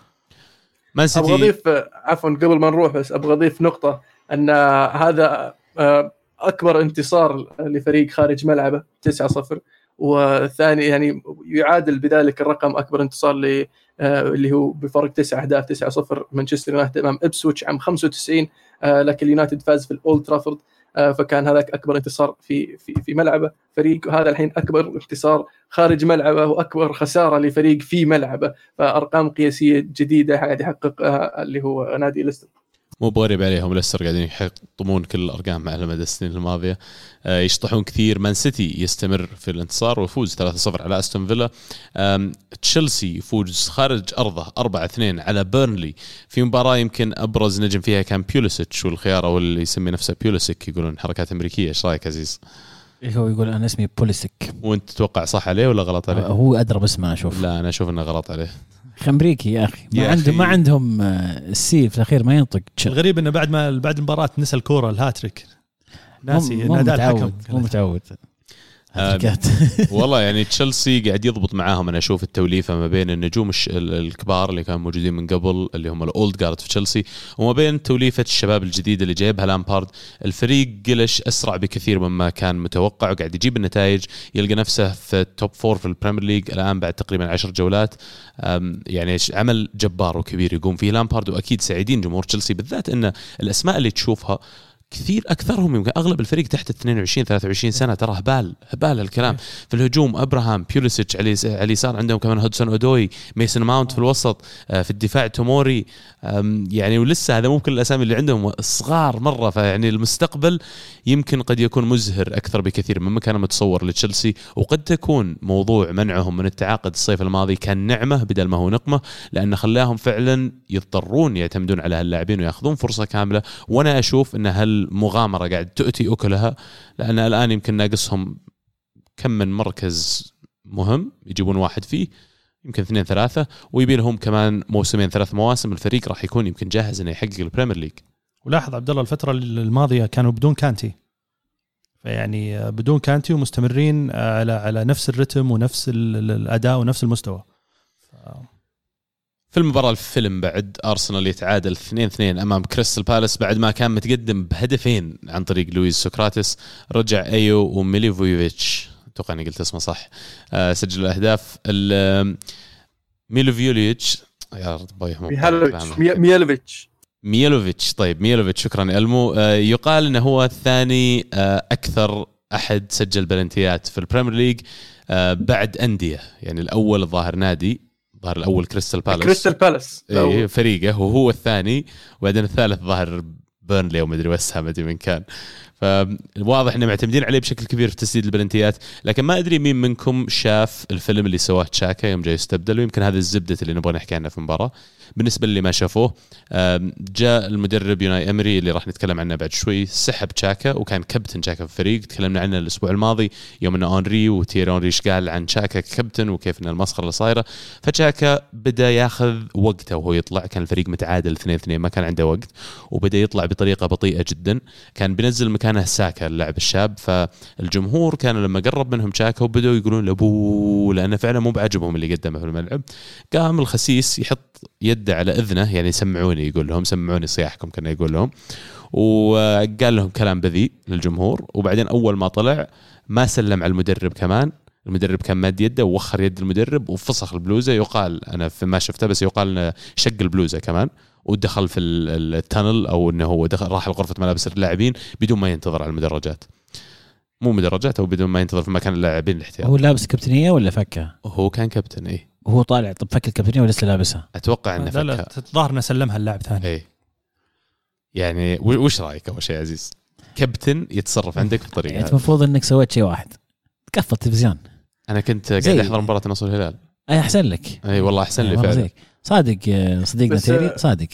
مان أبغى سيتي أضيف عفوا قبل ما نروح بس أبغى أضيف نقطة أن هذا آه، أكبر انتصار لفريق خارج ملعبه 9-0 والثاني يعني يعادل بذلك الرقم أكبر انتصار ل آه، اللي هو بفرق تسع أهداف 9-0 مانشستر يونايتد أمام ابسويتش عام 95 آه، لكن اليونايتد فاز في الأولد ترافورد. فكان هذاك أكبر انتصار في في في ملعبه. فريق هذا الحين أكبر انتصار خارج ملعبه وأكبر خسارة لفريق في ملعبه. فأرقام قياسية جديدة قاعد يحققها اللي هو نادي ليستر. مو بغريب عليهم ليستر قاعدين يحطمون كل الأرقام على مدى السنين الماضية. آه، يشطحون كثير. مان سيتي يستمر في الانتصار ويفوز 3-0 على أستون فيلا. تشيلسي يفوز خارج أرضه 4-2 على بيرنلي. في مباراة يمكن أبرز نجم فيها كان بيوليسيتش والخيار أو اللي يسمي نفسه بيوليسيك يقولون حركات أمريكية. إيش رأيك عزيز؟ هو يقول أنا اسمي بوليسك وأنت تتوقع صح عليه ولا غلط عليه؟ هو أدرى باسمه أشوف. لا أنا أشوف إنه غلط عليه. أمريكي يا أخي ما يا عندهم ما أخي. عندهم آه، السي في الأخير ما ينطق تشل. الغريب إنه بعد ما بعد المباراة نسى الكورة الهاتريك ناسي مو- نادال حكم متعود مو متعود. والله يعني تشيلسي قاعد يضبط معاهم. أنا أشوف التوليفة ما بين النجوم الكبار اللي كانوا موجودين من قبل اللي هم الأولد جارد في تشيلسي وما بين توليفة الشباب الجديد اللي جايبها لامبارد. الفريق قلش أسرع بكثير مما كان متوقع وقاعد يجيب النتائج يلقى نفسه في ال top four في ال Premier League الآن بعد تقريبا عشر جولات. يعني عمل جبار وكبير يقوم فيه لامبارد وأكيد سعيدين جمهور تشيلسي بالذات إن الأسماء اللي تشوفها كثير أكثرهم يمكن أغلب الفريق تحت ال 22 23 سنة. ترى هبال هبال الكلام. في الهجوم أبراهام بيوليسيتش على على اليسار عندهم كمان هودسون أودوي ميسون ماونت في الوسط آه، في الدفاع توموري. يعني ولسه هذا مو كل الأسامي اللي عندهم صغار مرة. فيعني المستقبل يمكن قد يكون مزهر أكثر بكثير مما كان متصور لتشيلسي. وقد تكون موضوع منعهم من التعاقد الصيف الماضي كان نعمه بدل ما هو نقمة لأنه خلاهم فعلا يضطرون يعتمدون على هاللاعبين ويأخذون فرصة كاملة. وأنا أشوف إن هالمغامره قاعد تؤتي أكلها لأن الآن يمكن ناقصهم كم من مركز مهم يجيبون واحد فيه يمكن اثنين ثلاثة ويبي لهم كمان موسمين ثلاث مواسم الفريق راح يكون يمكن جاهز إنه يحقق ال Premier League ولاحظ عبد الله الفترة الماضية كانوا بدون كانتي. فيعني بدون كانتي ومستمرين على على نفس الرتم ونفس ال- ال- الأداء ونفس المستوى. في المباراة الفيلم بعد أرسنال يتعادل 2-2 أمام كريستال بالاس بعد ما كان متقدم بهدفين عن طريق لويس سوكراتس رجع إيو وميليفويفيتش أتوقع إني قلت اسمه صح. آه سجلوا الأهداف. ال- ميليفويفيتش يا رب يحمد ميهالوفيتش مي- ميالوفيتش ميلوفيتش طيب ميلوفيتش شكرا إلمو. آه، يقال إنه هو الثاني آه، أكثر أحد سجل بلنتيات في ال Premier League بعد أندية. يعني الأول الظاهر نادي الظاهر الأول كريستال بالاس كريستال بالاس إيه فريقه وهو الثاني وبعدين الثالث ظاهر بيرنلي أو مدري وسها ما أدري من كان. فواضح انه معتمدين عليه بشكل كبير في تسديد البلنتيات. لكن ما أدري مين منكم شاف الفيلم اللي سواه تشاكا يوم جاي يستبدل ويمكن هذا الزبدة اللي نبغى نحكي عنها في المباراة. بالنسبة للي ما شافوه جاء المدرب أوناي إيمري اللي راح نتكلم عنه بعد شوي سحب تشاكا وكان كابتن تشاكا في الفريق تكلمنا عنه الأسبوع الماضي يوم إن أونري وتيري أونري قال عن تشاكا ككابتن وكيف إن المسخرة اللي صايرة. فتشاكا بدأ ياخذ وقته وهو يطلع. كان الفريق متعادل 2 2 ما كان عنده وقت. وبدأ يطلع بطريقة بطيئة جدا. كان بينزل مكانه ساكا اللاعب الشاب فالجمهور كان لما قرب منهم تشاكا وبدأوا يقولون له boo لأنه فعلا مو بعجبهم اللي قدمه في الملعب. قام الخسيس يحط يده على إذنه يعني سمعوني يقول لهم سمعوني صياحكم كان يقول لهم. وقال لهم كلام بذيء للجمهور وبعدين أول ما طلع ما سلم على المدرب كمان. المدرب كان ماد يده ووخر يد المدرب وفسخ البلوزة. يقال أنا في ما شفته بس يقال إنه شق البلوزة كمان. ودخل في ال- التنل أو إنه هو دخل راح لغرفة ملابس اللاعبين بدون ما ينتظر على المدرجات. مو مدرجات أو بدون ما ينتظر في مكان اللاعبين الاحتياط. هو لابس كابتنية ولا فكها؟ هو كان كابتن اي وهو طالع طب فك الكابتنية ولا لسه لابسها؟ أتوقع إنه لا لا الظاهر إنه سلمها اللاعب ثاني. اي يعني وش رأيك أول شيء عزيز؟ كابتن يتصرف عندك بالطريقة يعني. المفروض إنك سويت شيء واحد. تقفل التلفزيون. أنا كنت قاعد أحضر مباراة النصر الهلال. أي أحسن لك. أي والله أحسن لي والله فعلا. صادق آه، صديقنا تيري آه، صادق.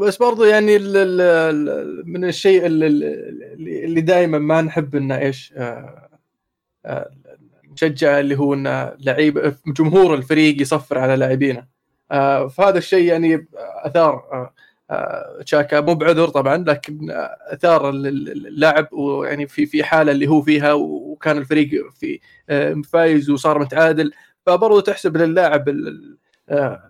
بس برضو يعني ال ال ال من الشيء اللي, اللي اللي دائما ما نحب إنه إيش آه، آه، نشجع اللي هو ان لعيب جمهور الفريق يصفر على لاعبينه. آه، فهذا الشيء يعني أثار آه، آه، تشاكا. مو بعذر طبعا لكن آه، أثار ال- ال- اللاعب ويعني في في حالة اللي هو فيها وكان الفريق في آه، فايز وصار متعادل. فبرضه تحسب للاعب آه،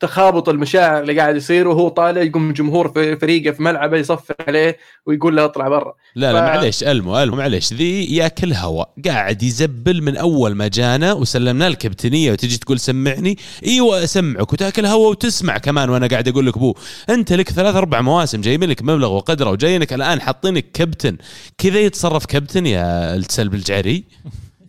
تخابط المشاعر اللي قاعد يصير وهو طالع يقوم جمهور في فريقه في ملعبه يصفر عليه ويقول له اطلع برا. لا لا ف- معليش ألمو ألمو معليش. ذي ياكل هواء قاعد يزبل من أول ما جانا وسلمنا الكابتنيه وتجي تقول سمعني. إيوه أسمعك وتاكل هواء وتسمع كمان وأنا قاعد أقول لك بو. أنت لك ثلاث أربع مواسم جايبين لك مبلغ وقدره وجايينك الآن حاطينك كابتن. كذا يتصرف كابتن يا السلب الجعري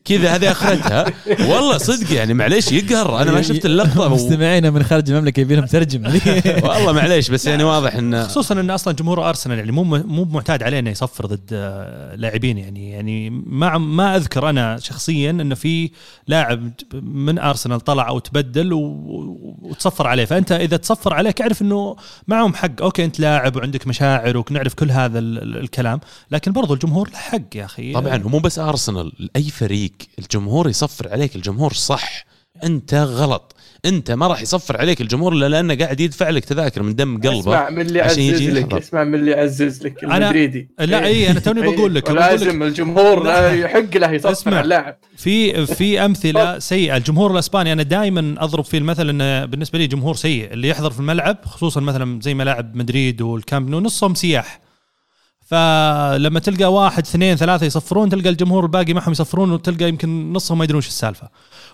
كذا هذه أخرتها. والله صدق يعني معليش يقهر. أنا ما شفت اللقطة. مستمعينا من خارج المملكة يبي لهم ترجمه والله معليش بس يعني واضح انه خصوصا إن أصلا جمهور أرسنال يعني مو مو معتاد عليه انه يصفر ضد آه، لاعبين يعني. يعني ما ما أذكر أنا شخصيا إنه في لاعب من أرسنال طلع أو تبدل وتصفر عليه. فأنت إذا تصفر عليك اعرف إنه معهم حق. أوكي أنت لاعب وعندك مشاعر ونعرف كل هذا ال- ال- الكلام لكن برضو الجمهور له حق يا أخي. طبعا ومو بس أرسنال أي فريق الجمهور يصفر عليك الجمهور صح. أنت غلط. أنت ما راح يصفر عليك الجمهور إلا لأنه قاعد يدفع لك تذاكر من دم قلبه اسمع من اللي عشان يعزز يجي لك يحضر. اسمع من اللي يعزز لك أنا- المدريدي. لا إي أنا توني بقول لك بقول لك. لازم الجمهور لا. يحق له يصفر اسمع. على اللاعب. في في أمثلة سيئة. الجمهور الإسباني أنا دائما أضرب فيه المثل إنه بالنسبة لي جمهور سيء. اللي يحضر في الملعب خصوصا مثلا زي ملاعب مدريد والكامب نو نصهم سياح. فلما تلقى واحد اثنين ثلاثة يصفرون تلقى الجمهور الباقي معهم يصفرون وتلقى يمكن نصهم ما يدرون إيش السالفة.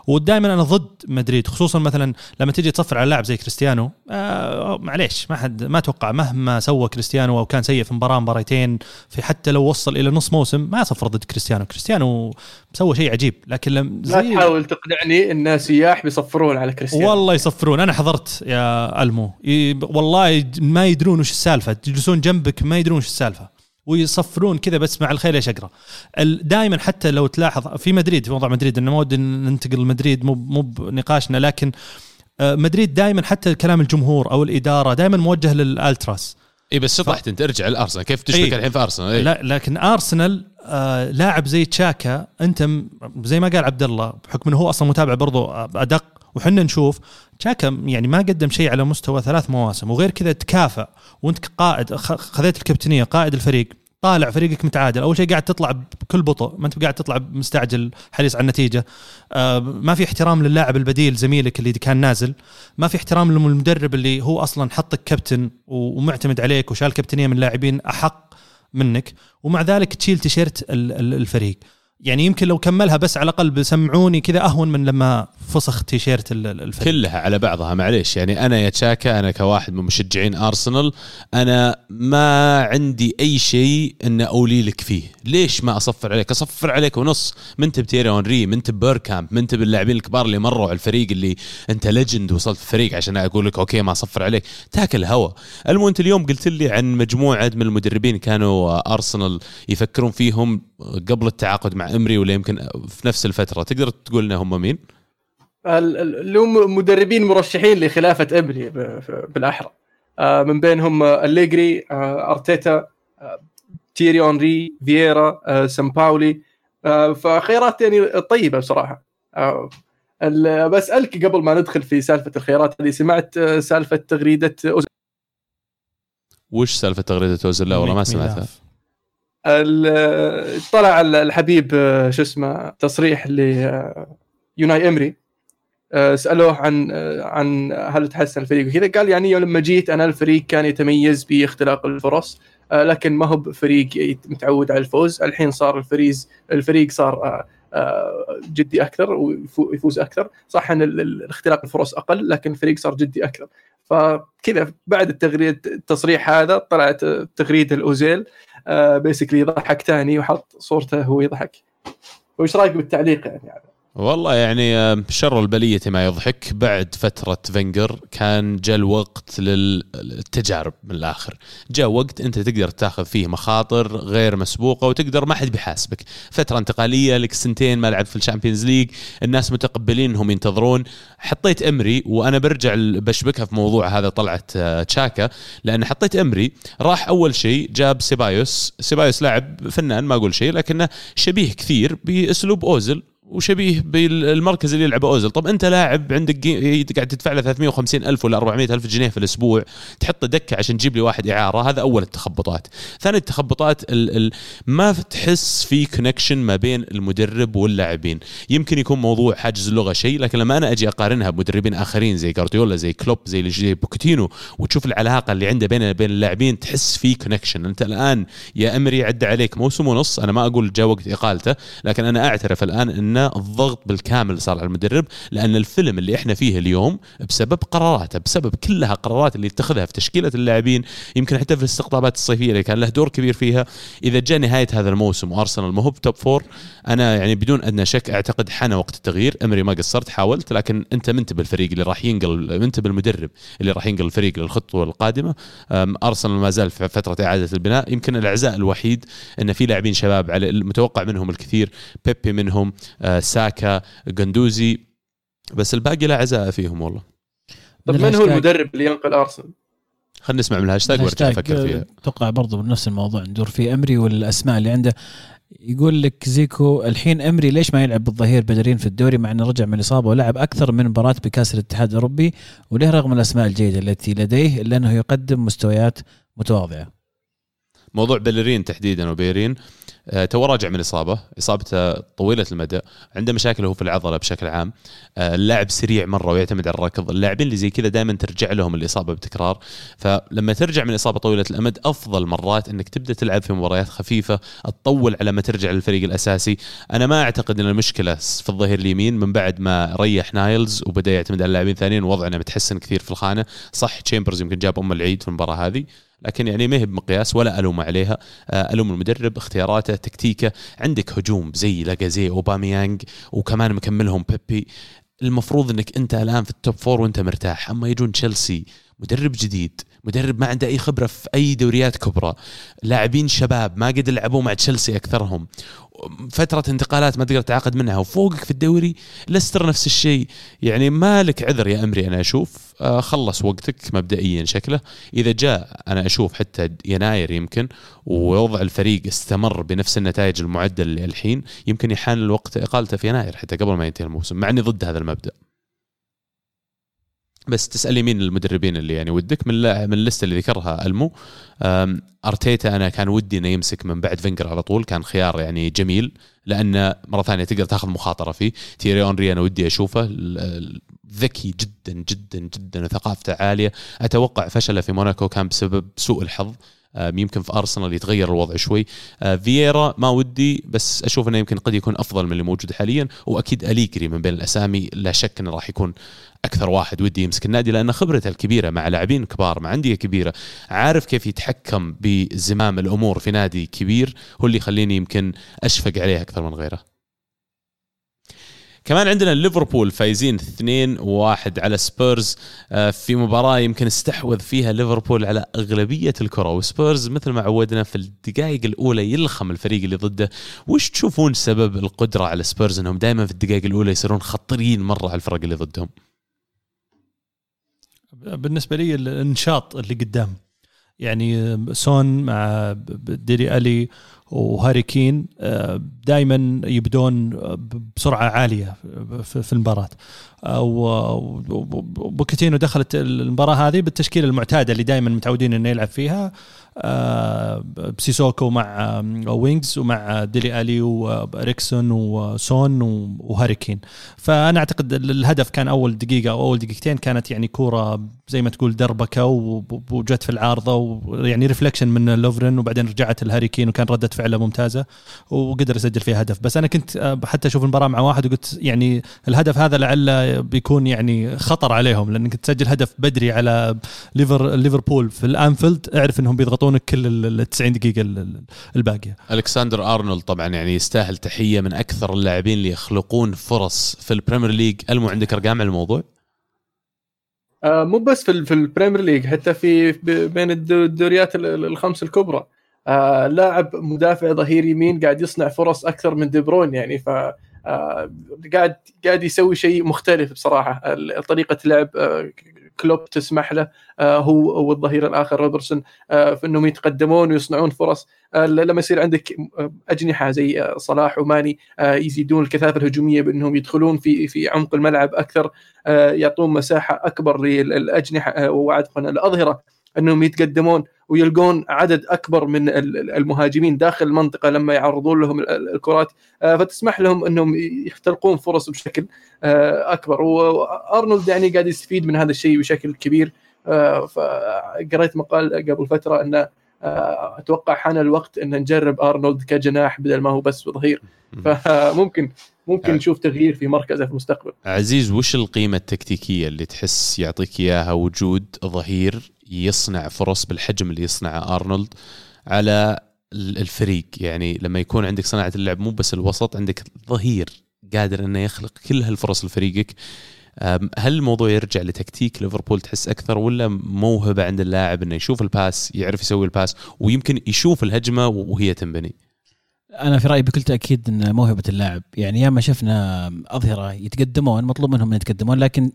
ودائما أنا ضد مدريد خصوصا مثلا لما تجي تصفر على لاعب زي كريستيانو آه معليش ما حد ما أتوقع مهما سوى كريستيانو أو كان سيء في مباراة مباراتين في حتى لو وصل إلى نص موسم ما صفر ضد كريستيانو. كريستيانو سوى شيء عجيب لكن لم لا زي تحاول تقنعني إن سياح بيصفرون على كريستيانو. والله يصفرون. أنا حضرت يا ألمو. والله ما يدرون وش السالفة. يجلسون جنبك ما يدرون وش السالفة. ويصفرون كذا بس مع الخير يا شقرة دائما حتى لو تلاحظ في مدريد في موضوع مدريد إنه ما ودي ننتقل لمدريد مو مو بنقاشنا لكن آه، مدريد دائما حتى كلام الجمهور أو الإدارة دائما موجه للألتراس إي بس شطحت أنت ارجع الأرسنال كيف تشبك إي. الحين في أرسنال إي. لا لكن أرسنال آه لاعب زي تشاكا أنت زي ما قال عبد الله بحكم إنه هو أصلا متابع برضو أدق وحنا نشوف تشاكا يعني ما قدم شيء على مستوى ثلاث مواسم وغير كذا تكافأ وانت قائد خذيت الكابتنية قائد الفريق طالع فريقك متعادل أول شيء قاعد تطلع بكل بطء ما أنت قاعد تطلع مستعجل حريص على النتيجة. آه ما في احترام للاعب البديل زميلك اللي كان نازل. ما في احترام للمدرب اللي هو أصلا حطك كابتن ومعتمد عليك وشال كابتنية من لاعبين أحق منك. ومع ذلك تشيل تيشيرت ال- ال- الفريق. يعني يمكن لو كملها بس على الأقل بسمعوني كذا أهون من لما فسخ تيشيرت ال- ال- الفريق كلها على بعضها معليش. يعني أنا يا تشاكا أنا كواحد من مشجعين أرسنال أنا ما عندي أي شيء إن أولي لك فيه. ليش ما أصفر عليك؟ أصفر عليك ونص. من انت بتيري هنري؟ من انت بيركامب من انت باللاعبين الكبار اللي مروا على الفريق اللي أنت legend وصلت الفريق؟ عشان أقول لك okay ما أصفر عليك. تاكل هوا المهم أنت اليوم قلت لي عن مجموعة من المدربين كانوا أرسنال يفكرون فيهم. قبل التعاقد مع إمري ولا يمكن في نفس الفترة تقدر تقول لنا هم مين؟ ال- ال- اللي هم مدربين مرشحين لخلافة ب- بالأحرى. آه، من بينهم آه، أليجري آه، أرتيتا تيري أونري فييرا سامباولي. فخيارات يعني طيبة بصراحة. ال- بسالك قبل ما ندخل في سالفة الخيارات هذه سمعت سالفة تغريدة أوزيل. وش سالفة تغريدة أوزيل؟ لا والله ما سمعتها. طلع ال- الحبيب شو اسمه تصريح ليوناي إمري آه، سألوه عن آه، عن هل تحسن الفريق وكذا. قال يعني لما جيت أنا الفريق كان يتميز باختلاق الفرص آه، لكن ما هو بفريق متعود على الفوز. الحين صار الفريز الفريق صار جدي أكثر ويفوز أكثر. صح إن اختلاق الفرص أقل لكن الفريق صار جدي أكثر. فكذا بعد التغريد التصريح هذا طلعت تغريده الأوزيل. بيسكلي يضحك تاني وحط صورته وهو يضحك. وش رأيك بالتعليق يعني؟ والله يعني شر البلية ما يضحك. بعد فترة فينجر كان جاء الوقت للتجارب من الآخر. جاء وقت أنت تقدر تاخذ فيه مخاطر غير مسبوقة وتقدر ما حد بيحاسبك. فترة انتقالية لك سنتين ما لعب في ال Champions League الناس متقبلين انهم ينتظرون. حطيت إمري وأنا برجع بشبكها في موضوع هذا طلعت آه، تشاكا. لأن حطيت إمري راح أول شيء جاب سيبايوس. سيبايوس لاعب فنان ما أقول شيء لكنه شبيه كثير بأسلوب اوزل وشبيه بالمركز اللي يلعبه أوزل. طب أنت لاعب عندك. قاعد تدفع له 350 ألف ولا 400 ألف جنيه في الأسبوع تحط دكة عشان تجيب لي واحد إعارة. هذا أول التخبطات. ثاني التخبطات ال... ال... ما تحس في connection ما بين المدرب واللاعبين. يمكن يكون موضوع حاجز اللغة شيء لكن لما أنا أجي أقارنها بمدربين آخرين زي جارديولا زي كلوب زي زي بوكيتينو وتشوف العلاقة اللي عنده بين بين اللاعبين تحس في connection أنت الآن يا أمري عدى عليك موسم ونص أنا ما أقول جاء وقت إقالته لكن أنا أعترف الآن الضغط بالكامل صار على المدرب لأن الفيلم اللي إحنا فيه اليوم بسبب قراراته بسبب كلها قرارات اللي اتخذها في تشكيلة اللاعبين يمكن حتى في الاستقطابات الصيفية اللي كان له دور كبير فيها. إذا جاء نهاية هذا الموسم وأرسنال ما هو بتوب فور أنا يعني بدون أدنى شك أعتقد حان وقت التغيير. إمري ما قصرت حاولت لكن أنت منت بالفريق اللي راح ينقل انت بالمدرب اللي راح ينقل الفريق للخطوة القادمة. أرسنال ما زال في فترة إعادة البناء. يمكن العزاء الوحيد إن في لاعبين شباب على المتوقع منهم الكثير بيبي منهم ساكا جندوزي بس الباقي لا عزاء فيهم والله. طب من هو المدرب اللي ينقل أرسنال؟ خلينا نسمع من الهاشتاج وأرجع أفكر فيها. أتوقع برضو بنفس الموضوع ندور فيه. إمري والأسماء اللي عنده. يقول لك زيكو الحين إمري ليش ما يلعب بالظهير بيليرين في الدوري مع إنه رجع من الإصابة ولعب أكثر من مباراة بكأس الاتحاد الأوروبي؟ وليه رغم الأسماء الجيدة التي لديه إلا أنه يقدم مستويات متواضعة. موضوع بيليرين تحديدا وبيليرين. آه، تو راجع من اصابه إصابته طويلة المدى عنده مشاكل هو في العضلة بشكل عام. آه، اللاعب سريع مرة ويعتمد على الركض. اللاعبين اللي زي كذا دائما ترجع لهم الإصابة بتكرار. فلما ترجع من اصابه طويلة الامد أفضل مرات إنك تبدأ تلعب في مباريات خفيفة تطول على ما ترجع للفريق الأساسي. أنا ما أعتقد إن المشكلة في الظهير اليمين من بعد ما ريح نايلز وبدأ يعتمد على اللاعبين ثانيين وضعنا متحسن كثير في الخانة. صح تشامبرز يمكن جاب أم العيد في المباراة هذه. لكن يعني ما هي بمقياس ولا ألوم عليها. آه، ألوم المدرب اختياراته تكتيكه. عندك هجوم زي لاكازيت اوباميانج وكمان مكملهم بيبي. المفروض إنك أنت الآن في ال top four وأنت مرتاح. أما يجون تشيلسي مدرب جديد مدرب ما عنده أي خبرة في أي دوريات كبرى. لاعبين شباب ما قد لعبوا مع تشيلسي أكثرهم. فترة انتقالات ما تقدر تعاقد منها. وفوقك في الدوري لستر نفس الشيء. يعني ما لك عذر يا أمري أنا أشوف. خلص وقتك مبدئيا شكله. إذا جاء أنا أشوف حتى يناير يمكن ووضع الفريق استمر بنفس النتائج المعدل الحين يمكن يحان الوقت إقالته في يناير حتى قبل ما ينتهي الموسم مع إني ضد هذا المبدأ. بس تسالي مين المدربين اللي يعني ودك من من اللسته اللي ذكرها ألمو. أرتيتا أنا كان ودي إنه يمسك من بعد فينجر على طول كان خيار يعني جميل لأنه مرة ثانية تقدر تاخذ مخاطرة فيه. تيري أونري أنا ودي أشوفه ذكي جدا جدا جدا وثقافته عالية. أتوقع فشله في موناكو كان بسبب سوء الحظ. يمكن في أرسنال يتغير الوضع شوي. آه، فييرا ما ودي بس أشوف إنه يمكن قد يكون أفضل من اللي موجود حاليا. وأكيد أليكري من بين الأسامي لا شك إنه راح يكون أكثر واحد ودي يمسك النادي لأن خبرته الكبيرة مع لاعبين كبار مع أندية كبيرة عارف كيف يتحكم بزمام الأمور في نادي كبير هو اللي يخليني يمكن أشفق عليه أكثر من غيره. كمان عندنا ليفربول فايزين 2-1 على سبيرز. آه، في مباراة يمكن استحوذ فيها ليفربول على أغلبية الكرة وسبيرز مثل ما عودنا في الدقائق الأولى يلخم الفريق اللي ضده. وش تشوفون سبب القدرة على سبيرز أنهم دائما في الدقائق الأولى يصيرون خطرين مرة على الفرق اللي ضدهم؟ بالنسبة لي النشاط اللي قدام. يعني سون مع ديلي ألي وهاري كين آه، دائما يبدون بسرعة عالية في المباراة. وبوكيتينو دخلت المباراة هذه بالتشكيلة المعتادة اللي دائما متعودين إنه يلعب فيها آه، بسيسوكو مع وينكس ومع ديلي ألي وإريكسون وسون وهاري كين. فأنا أعتقد الهدف كان أول دقيقة أو أول دقيقتين كانت يعني كورة زي ما تقول دربكة وجت في العارضة ويعني reflection من لوفرن وبعدين رجعت لهاري كين وكان ردة فعله ممتازة وقدر يسجل فيها هدف. بس أنا كنت آه، حتى أشوف المباراة مع واحد وقلت يعني الهدف هذا لعله بيكون يعني خطر عليهم لأنك تسجل هدف بدري على ليفر ليفربول في الأنفيلد أعرف إنهم بيضغطونك كل ال 90 دقيقة الباقية. ألكسندر أرنولد طبعا يعني يستاهل تحية من أكثر اللاعبين اللي يخلقون فرص في ال Premier League. ألمو عندك أرقام على الموضوع؟ مو بس في في ال Premier League حتى في بين الدوريات الخمس الكبرى. آه لاعب مدافع ظهير يمين قاعد يصنع فرص أكثر من دي بروين يعني ف آه قاعد قاعد يسوي شيء مختلف بصراحة طريقة لعب آه كلوب تسمح له آه، هو والظهير الآخر روبرتسون آه، في إنهم يتقدمون ويصنعون فرص. آه، لما يصير عندك أجنحة زي صلاح وماني يزيدون الكثافة الهجومية بإنهم يدخلون في في عمق الملعب أكثر يعطون مساحة أكبر للأجنحة وعفوا الأظهرة أنهم يتقدمون ويلقون عدد أكبر من المهاجمين داخل المنطقة لما يعرضون لهم الكرات. آه، فتسمح لهم أنهم يختلقون فرص بشكل آه، أكبر. وأرنولد يعني قاعد يستفيد من هذا الشيء بشكل كبير. آه، فقريت مقال قبل فترة أنه أتوقع حان الوقت أن نجرب أرنولد كجناح بدل ما هو بس ظهير فممكن ممكن نشوف تغيير في مركزه في المستقبل. عزيز وش القيمة التكتيكية اللي تحس يعطيك إياها وجود ظهير يصنع فرص بالحجم اللي يصنعه أرنولد على الفريق. يعني لما يكون عندك صناعة اللعب مو بس الوسط عندك ظهير قادر إنه يخلق كل هالفرص لفريقك. هل الموضوع يرجع لتكتيك ليفربول تحس أكثر ولا موهبة عند اللاعب إنه يشوف ال pass يعرف يسوي ال pass ويمكن يشوف الهجمة وهي تنبني؟ أنا في رأيي بكل تأكيد إن موهبة اللاعب يعني ياما شفنا أظهرة يتقدمون مطلوب منهم ان يتقدمون لكن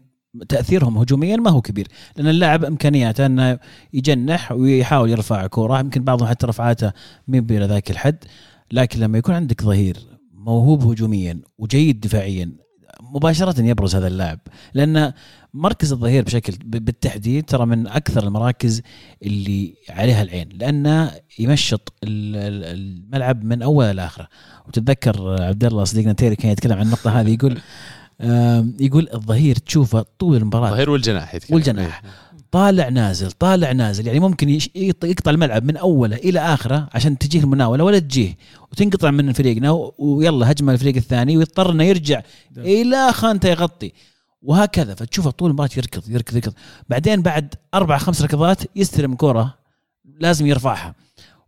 تأثيرهم هجوميا ما هو كبير لأن اللاعب إمكانياته أنه يجنح ويحاول يرفع كوره يمكن بعضهم حتى رفعاته مين إلى ذاك الحد لكن لما يكون عندك ظهير موهوب هجوميا وجيد دفاعيا مباشرة يبرز هذا اللاعب لأن مركز الظهير بشكل بالتحديد ترى من أكثر المراكز اللي عليها العين لأنه يمشط الملعب من أوله لاخره وتتذكر عبد الله صديقنا تيري كان يتكلم عن النقطة هذه يقول يقول الظهير تشوفه طول المباراة. الظهير والجناح يتكلم. والجناح. إيه. طالع نازل طالع نازل. يعني ممكن يقطع الملعب من أوله إلى آخره عشان تجيه المناولة ولا تجيه. وتنقطع من فريقنا ويلا هجمة الفريق الثاني ويضطر إنه يرجع ده. إلى خانته يغطي. وهكذا فتشوفه طول المباراة يركض يركض يركض. بعدين بعد أربع خمس ركضات يستلم كرة لازم يرفعها.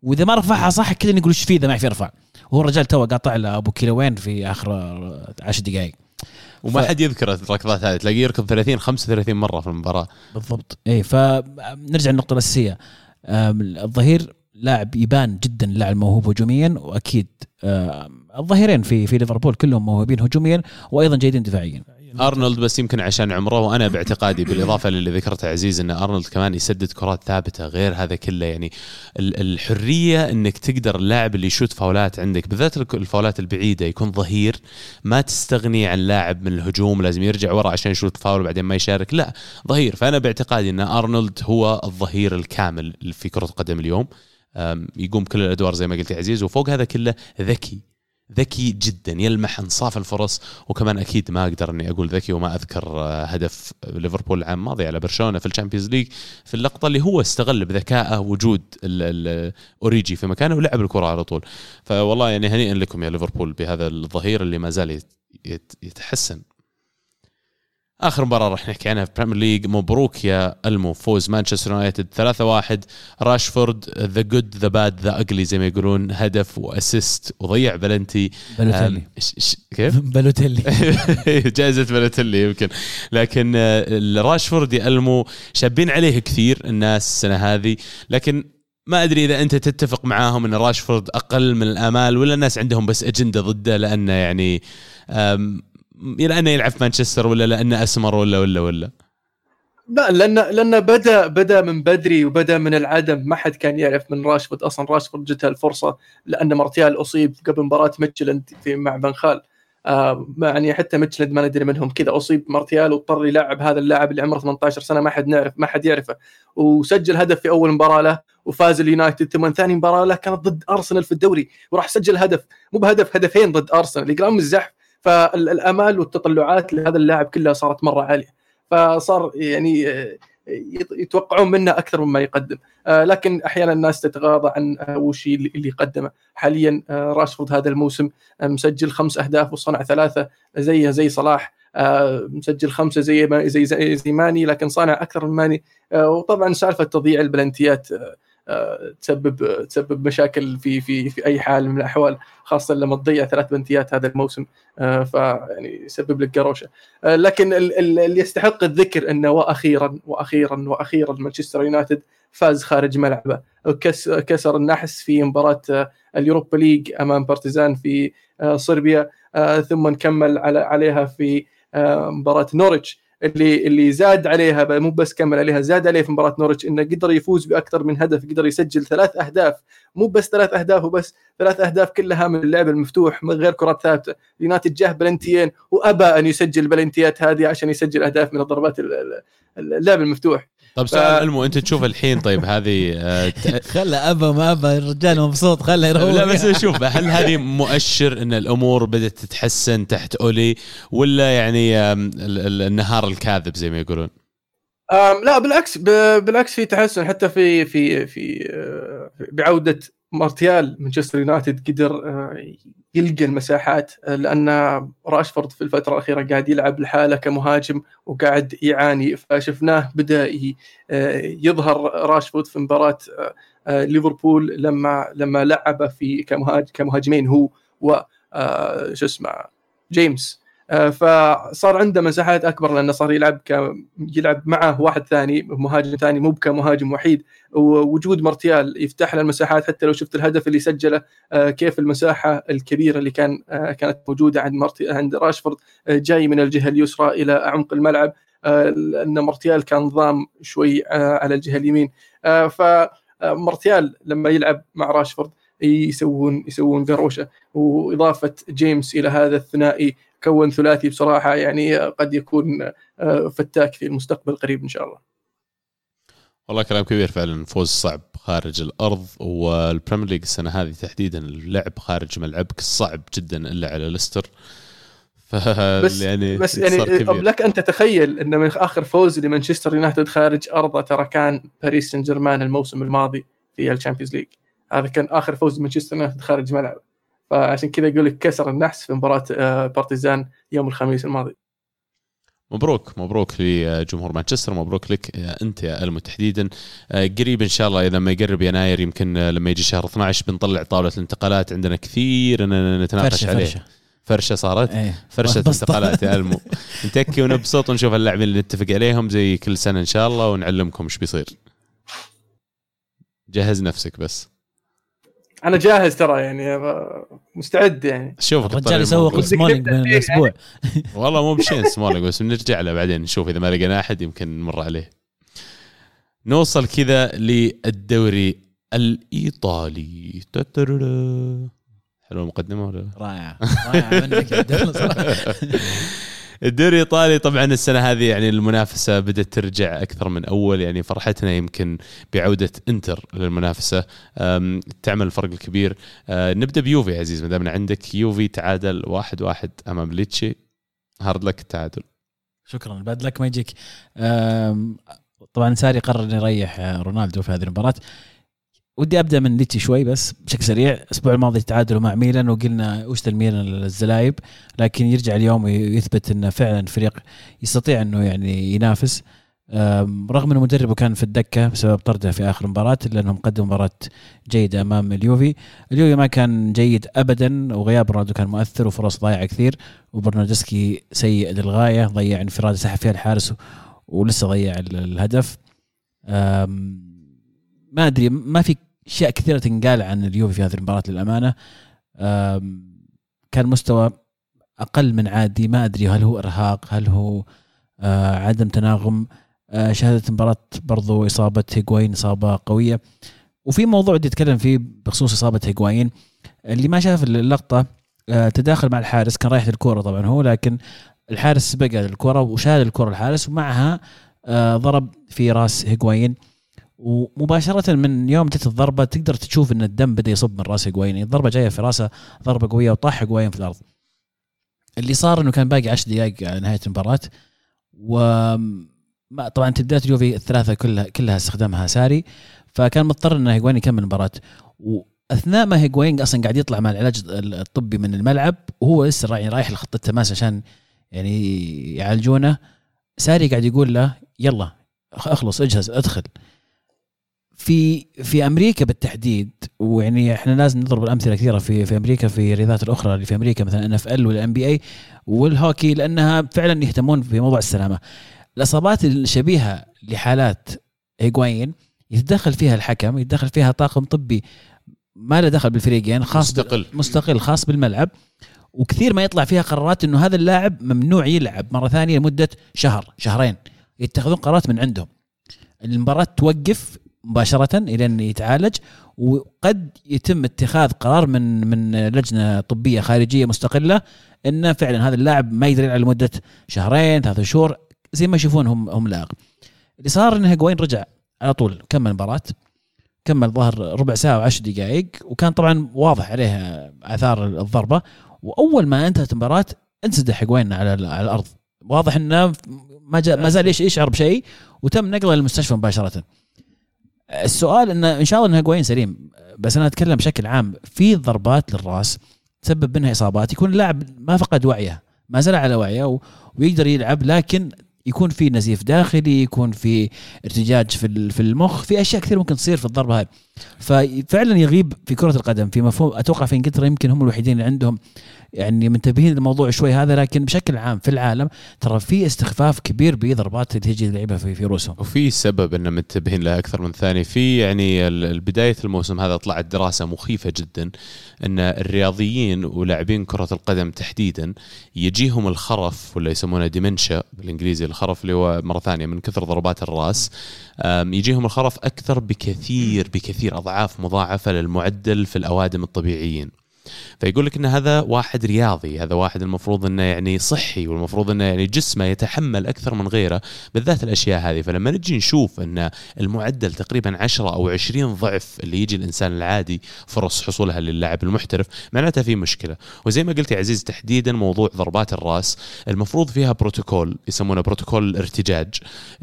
وإذا ما رفعها صح كذا نقول إيش فيه إذا ما يعرف يرفع. وهو الرجال تو قاطع له أبو كيلوين في آخر 10 دقائق وما ف... حد يذكر الركضات هذه تلاقيه يركض 30 35 مرة في المباراة. بالضبط. اي فنرجع للنقطة الأساسية. الظهير لاعب يبان جدا لاعب موهوب هجوميا وأكيد الظهيرين في في ليفربول كلهم موهوبين هجوميا وأيضا جيدين دفاعيا. أرنولد بس يمكن عشان عمره وأنا باعتقادي بالإضافة للي ذكرته عزيز إن أرنولد كمان يسدد كرات ثابتة غير هذا كله. يعني الحرية إنك تقدر اللاعب اللي يشوت فاولات عندك بالذات الفاولات البعيدة يكون ظهير ما تستغني عن لاعب من الهجوم لازم يرجع ورا عشان يشوت فاول وبعدين ما يشارك. لا ظهير. فأنا باعتقادي إن أرنولد هو الظهير الكامل في كرة القدم اليوم. يقوم كل الأدوار زي ما قلت عزيز وفوق هذا كله ذكي. ذكي جدا يلمح انصاف الفرص وكمان أكيد ما أقدر إني أقول ذكي وما أذكر آه، هدف ليفربول العام الماضي على برشلونة في ال Champions League في اللقطة اللي هو استغل بذكائه وجود أوريجي في مكانه ولعب الكرة على طول. فوالله يعني هنيئا لكم يا ليفربول بهذا الظهير اللي ما زال يتحسن. آخر مباراة راح نحكي عنها في Premier League مبروك يا ألمو. فوز مانشستر يونايتد 3-1 راشفورد the good the bad the ugly زي ما يقولون. هدف و assist وضيع بلنتي. بالوتيلي. كيف؟ بالوتيلي. جائزة بالوتيلي يمكن. لكن آه، راشفورد يا ألمو شابين عليه كثير الناس السنة هذه. لكن ما أدري إذا أنت تتفق معاهم إن راشفورد أقل من الآمال ولا الناس عندهم بس أجندة ضده لأنه يعني لأنه يلعب في مانشستر ولا لأنه أسمر ولا ولا ولا؟ لا لأن لأن بدا بدا من بدري وبدا من العدم. ما حد كان يعرف من راشفورد. أصلا راشفورد جتها الفرصة لأن مارتيال أصيب قبل مباراة ميتشلند في مع فان خال آه يعني حتى ميتشلند ما ندري منهم. كذا أصيب مارتيال واضطر يلعب هذا اللاعب اللي عمره 18 سنة. ما حد نعرف ما حد يعرفه. وسجل هدف في أول مباراة له وفاز اليونايتد. ثم ثاني مباراة له كانت ضد أرسنال في الدوري. وراح سجل هدف. مو بهدف هدفين ضد أرسنال. يقرأ من الزحف. فالامال والتطلعات لهذا اللاعب كلها صارت مره عاليه. فصار يعني آه، يتوقعون منه أكثر مما يقدم. آه، لكن أحيانا الناس تتغاضى عن آه، وش اللي يقدمه. حاليا راشفورد هذا الموسم مسجل خمس أهداف وصنع ثلاثة زيه زي صلاح. مسجل خمسة زي زي زي, زي ماني لكن صانع أكثر من ماني. وطبعا سالفة تضييع البلنتيات تسبب تسبب مشاكل في في في أي حال من الأحوال خاصة لما تضيع ثلاث بنتيات هذا الموسم. آه، فيعني يسبب لك قروشة. آه، لكن اللي يستحق الذكر إنه وأخيرا وأخيرا وأخيرا مانشستر يونايتد فاز خارج ملعبه. كسر النحس في مباراة آه، ال Europa League أمام بارتيزان في صربيا. ثم نكمل عليها في مباراة نوريتش. اللي اللي زاد عليها مو بس كمل عليها زاد عليه في مباراة نوريتش إنه قدر يفوز بأكثر من هدف قدر يسجل ثلاث أهداف. مو بس ثلاث أهداف وبس ثلاث أهداف كلها من اللعب المفتوح من غير كرات ثابتة. يونايتد جاه بلنتيين وأبى أن يسجل البلنتيات هذه عشان يسجل أهداف من الضربات ال- ال- اللعب المفتوح. طيب سؤال المو أنت تشوف الحين طيب هذه آه، ت- خله أبا ما أبا الرجال مبسوط خله يروح. لا بس شوف هل هذه مؤشر إن الأمور بدأت تتحسن تحت أولي ولا يعني آم، ال- ال- النهار الكاذب زي ما يقولون؟ أم لا بالعكس ب- بالعكس في تحسن حتى في في في آه، بعودة مارتيال مانشستر يونايتد قدر آه، يلقى المساحات آه، لأن راشفورد في الفترة الأخيرة قاعد يلعب لحاله كمهاجم وقاعد يعاني. فشفناه بدا آه، يظهر راشفورد في مباراة ليفربول لما لما لعب في كمهاج كمهاجمين هو و شو اسمه جيمس. فصار عنده مساحات أكبر لأنه صار يلعب ك يلعب معه واحد ثاني مهاجم ثاني مو كمهاجم وحيد. ووجود مارتيال يفتح له المساحات حتى لو شفت الهدف اللي سجله آه، كيف المساحة الكبيرة اللي كان آه، كانت موجودة عند مارتي عند راشفورد آه، جاي من الجهة اليسرى إلى اعمق الملعب. آه، لأن مارتيال كان ضام شوي آه، على الجهة اليمين. آه، فمارتيال لما يلعب مع راشفورد يسوون يسوون قروشة. وإضافة جيمس إلى هذا الثنائي كون ثلاثي بصراحة يعني قد يكون آه، فتاك في المستقبل القريب إن شاء الله. والله كلام كبير فعلا فوز صعب خارج الأرض وال Premier League السنة هذه تحديدا اللعب خارج ملعبك صعب جدا إلا على ليستر ف بس يعني بس يعني. لك أن تتخيل إن من آخر فوز لمانشستر يونايتد خارج أرضه ترى كان باريس سان جيرمان الموسم الماضي في ال Champions League هذا كان آخر فوز لمانشستر يونايتد خارج ملعبه فعشان كذا يقول لك كسر النحس في مباراة آه، بارتيزان يوم الخميس الماضي. مبروك مبروك لجمهور مانشستر مبروك لك أنت يا المو تحديدا. آه، قريب إن شاء الله إذا ما يقرب يناير يمكن آه، لما يجي شهر 12 بنطلع طاولة الانتقالات. عندنا كثير اننا نتناقش فرشة عليه. فرشة. فرشة صارت؟ إيه. فرشة. انتقالات يا ألمو. نتكي ونبسط ونشوف اللاعبين اللي نتفق عليهم زي كل سنة إن شاء الله ونعلمكم إيش بيصير. جهز نفسك بس. أنا جاهز ترى يعني مستعد يعني. شوف الرجال يسوق ودك سمولينج فيه الأسبوع. والله مو بشين سمولينج بس بنرجع له بعدين. نشوف إذا ما لقينا أحد يمكن نمر عليه. نوصل كذا للدوري الإيطالي. حلوة المقدمة ولا رائعه رائعه منك الدوري الإيطالي طبعا السنة هذه يعني المنافسة بدأت ترجع أكثر من أول يعني فرحتنا يمكن بعودة إنتر للمنافسة. تعمل الفرق الكبير. أه، نبدأ بيوفي عزيز ما دامنا عندك. يوفي تعادل واحد واحد أمام ليتشي. hard luck التعادل. شكرا. bad luck ما يجيك. طبعا ساري قرر يريح رونالدو في هذه المباراة. ودي أبدأ من ليتشي شوي بس بشكل سريع. الأسبوع الماضي تعادلوا مع ميلان وقلنا وش الميلان الزلايب لكن يرجع اليوم ويثبت إنه فعلا فريق يستطيع إنه يعني ينافس. رغم إنه مدربه كان في الدكة بسبب طرده في آخر مباراة إلا إنهم قدموا مباراة جيدة أمام اليوفي. اليوفي ما كان جيد ابدا وغياب رونالدو كان مؤثر وفرص ضايعة كثير وبرناردسكي سيء للغاية ضيع انفراد سحب فيها الحارس ولسه ضيع ال- الهدف. ما أدري ما في أشياء كثيرة تنقال عن اليوفي في هذه المباراة للأمانة. كان مستوى أقل من عادي. ما أدري هل هو إرهاق هل هو آه، عدم تناغم. آه، شهدت مباراة برضو إصابة هيغوايين إصابة قوية. وفي موضوع بدي أتكلم فيه بخصوص إصابة هيغوايين اللي ما شاف اللقطة آه، تداخل مع الحارس. كان رايح للكرة طبعا هو لكن الحارس سبق على الكرة وشال الكرة الحارس. ومعها ضرب في راس هيغوايين ومباشرة من يوم جت الضربة تقدر تشوف إن الدم بدأ يصب من راس هيغوايين الضربة جاية في رأسه ضربة قوية وطاح هيغوايين في الأرض. اللي صار إنه كان باقي 10 دقائق على نهاية المباراة. و طبعا تبدات اليوفي الثلاثة كلها كلها استخدمها ساري. فكان مضطر انه هيغوايين يكمل المباراة. وأثناء ما هيغوايين أصلا قاعد يطلع مع العلاج الطبي من الملعب وهو لسه رايح رايح لخط التماس عشان يعني يعالجونه. ساري قاعد يقول له يلا اخلص اجهز ادخل. في في أمريكا بالتحديد ويعني إحنا لازم نضرب الأمثلة كثيرة في في أمريكا في الرياضات الأخرى اللي في أمريكا مثلا إن إف إل والإن بي اي والهوكي لأنها فعلا يهتمون في موضوع السلامة. الإصابات الشبيهة لحالات هيغوايين يتدخل فيها الحكم يتدخل فيها طاقم طبي ما له دخل بالفريقين خاص مستقل. مستقل خاص بالملعب وكثير ما يطلع فيها قرارات إنه هذا اللاعب ممنوع يلعب مرة ثانية لمدة شهر شهرين يتخذون قرارات من عندهم المباراة توقف مباشرة إلى ان يتعالج وقد يتم اتخاذ قرار من من لجنة طبية خارجية مستقلة انه فعلا هذا اللاعب ما يقدر يلعب لمده شهرين ثلاثة شهور زي ما يشوفون هم هم لاعب. اللي صار إنه هيجوين رجع على طول كمل المباراه كمل ظهر ربع ساعة وعشر دقائق وكان طبعا واضح عليه آثار الضربة. وأول ما انتهت المباراة انسدح هيجوين على على الأرض. واضح إنه ما ما زال يش- يشعر بشيء وتم نقله للمستشفى مباشرة. السؤال إنه إن شاء الله إنه هيجوين سليم بس أنا أتكلم بشكل عام في ضربات للرأس تسبب منها إصابات يكون اللاعب ما فقد وعيه ما زال على وعيه و- ويقدر يلعب لكن يكون في نزيف داخلي يكون في ارتجاج في في المخ في أشياء كثير ممكن تصير في الضربة هاي. ففعلا يغيب في كرة القدم في مفهوم أتوقع في إنجلترا يمكن هم الوحيدين اللي عندهم يعني منتبهين للموضوع شوي هذا لكن بشكل عام في العالم ترى في استخفاف كبير بضربات اللي تجي اللعيبه في في روسهم. وفي سبب إن منتبهين لها أكثر من ثاني. في يعني بداية الموسم هذا طلعت دراسة مخيفة جدا إن الرياضيين ولاعبين كرة القدم تحديدا يجيهم الخرف ولا يسمونه ديمنشا بالإنجليزي الخرف اللي هو مرة ثانية من كثر ضربات الرأس يجيهم الخرف أكثر بكثير بكثير أضعاف مضاعفة للمعدل في الأوادم الطبيعيين. فيقول لك إن هذا واحد رياضي هذا واحد المفروض إنه يعني صحي والمفروض إنه يعني جسمه يتحمل أكثر من غيره بالذات الأشياء هذه. فلما نجي نشوف إن المعدل تقريبا 10 أو 20 ضعف اللي يجي الإنسان العادي فرص حصولها للاعب المحترف معناتها في مشكلة. وزي ما قلت يا عزيز تحديدا موضوع ضربات الرأس المفروض فيها بروتوكول يسمونه بروتوكول الارتجاج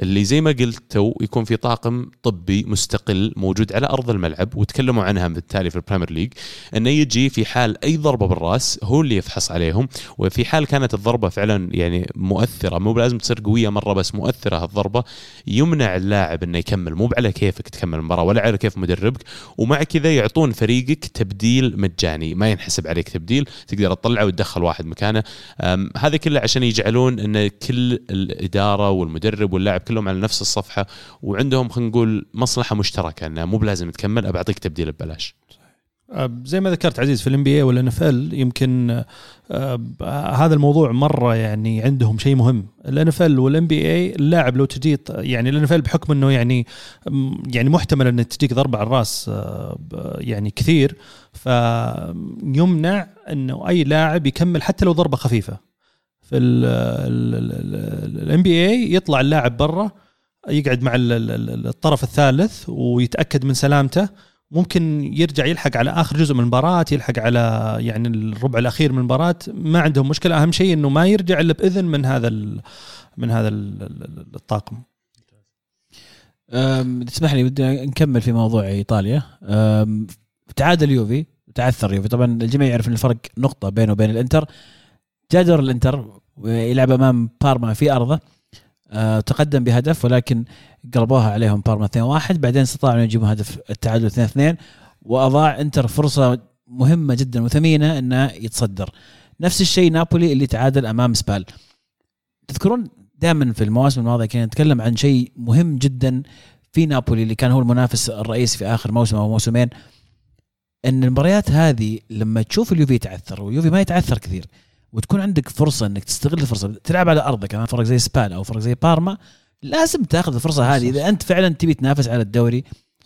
اللي زي ما قلت يكون في طاقم طبي مستقل موجود على أرض الملعب وتكلموا عنها بالتالي في ال Premier League إنه يجي في حال أي ضربة بالرأس هو اللي يفحص عليهم وفي حال كانت الضربة فعلا يعني مؤثرة مو لازم تصير قوية مرة بس مؤثرة هالضربة يمنع اللاعب إنه يكمل مو على كيفك تكمل المباراة ولا على كيف مدربك ومع كذا يعطون فريقك تبديل مجاني ما ينحسب عليك تبديل تقدر تطلعه وتدخل واحد مكانه. هذا كله عشان يجعلون إن كل الإدارة والمدرب واللاعب كلهم على نفس الصفحة وعندهم خلينا نقول مصلحة مشتركة إنه مو بلازم تكمل ابى اعطيك تبديل ببلاش. زي ما ذكرت عزيز في ال NBA وال NFL يمكن آه، هذا الموضوع مرة يعني عندهم شيء مهم. ال NFL وال NBA اللاعب لو تجي يعني ال NFL بحكم إنه يعني يعني محتمل ان تجيك ضربة على الرأس آه، يعني كثير فيمنع إنه أي لاعب يكمل حتى لو ضربة خفيفة. في ال NBA يطلع اللاعب برا يقعد مع ال- ال- ال- الطرف الثالث ويتأكد من سلامته ممكن يرجع يلحق على آخر جزء من المباراة يلحق على يعني الربع الأخير من المباراة. ما عندهم مشكلة. أهم شيء إنه ما يرجع إلا بإذن من هذا من هذا ال- ال- الطاقم. تسمح لي بدي نكمل في موضوع إيطاليا. تعادل يوفي تعثر يوفي. طبعا الجميع يعرف إن الفرق نقطة بينه وبين الإنتر. جاء دور الإنتر ويلعب أمام بارما في أرضه. تقدم بهدف ولكن قلبوها عليهم بارما 2-1 بعدين استطاعوا أن يجيبوا هدف التعادل 2-2 وأضاع إنتر فرصة مهمة جدا وثمينة إنه يتصدر. نفس الشيء نابولي اللي تعادل أمام سبال. تذكرون دائما في المواسم الماضية كنا نتكلم عن شيء مهم جدا في نابولي اللي كان هو المنافس الرئيسي في آخر موسم أو موسمين إن المباريات هذه لما تشوف اليوفي يتعثر واليوفي ما يتعثر كثير وتكون عندك فرصة إنك تستغل الفرصة. تلعب على أرضك امام فرق زي سبال أو فرق زي بارما لازم تاخذ الفرصة هذه. إذا أنت فعلا تبي تنافس على الدوري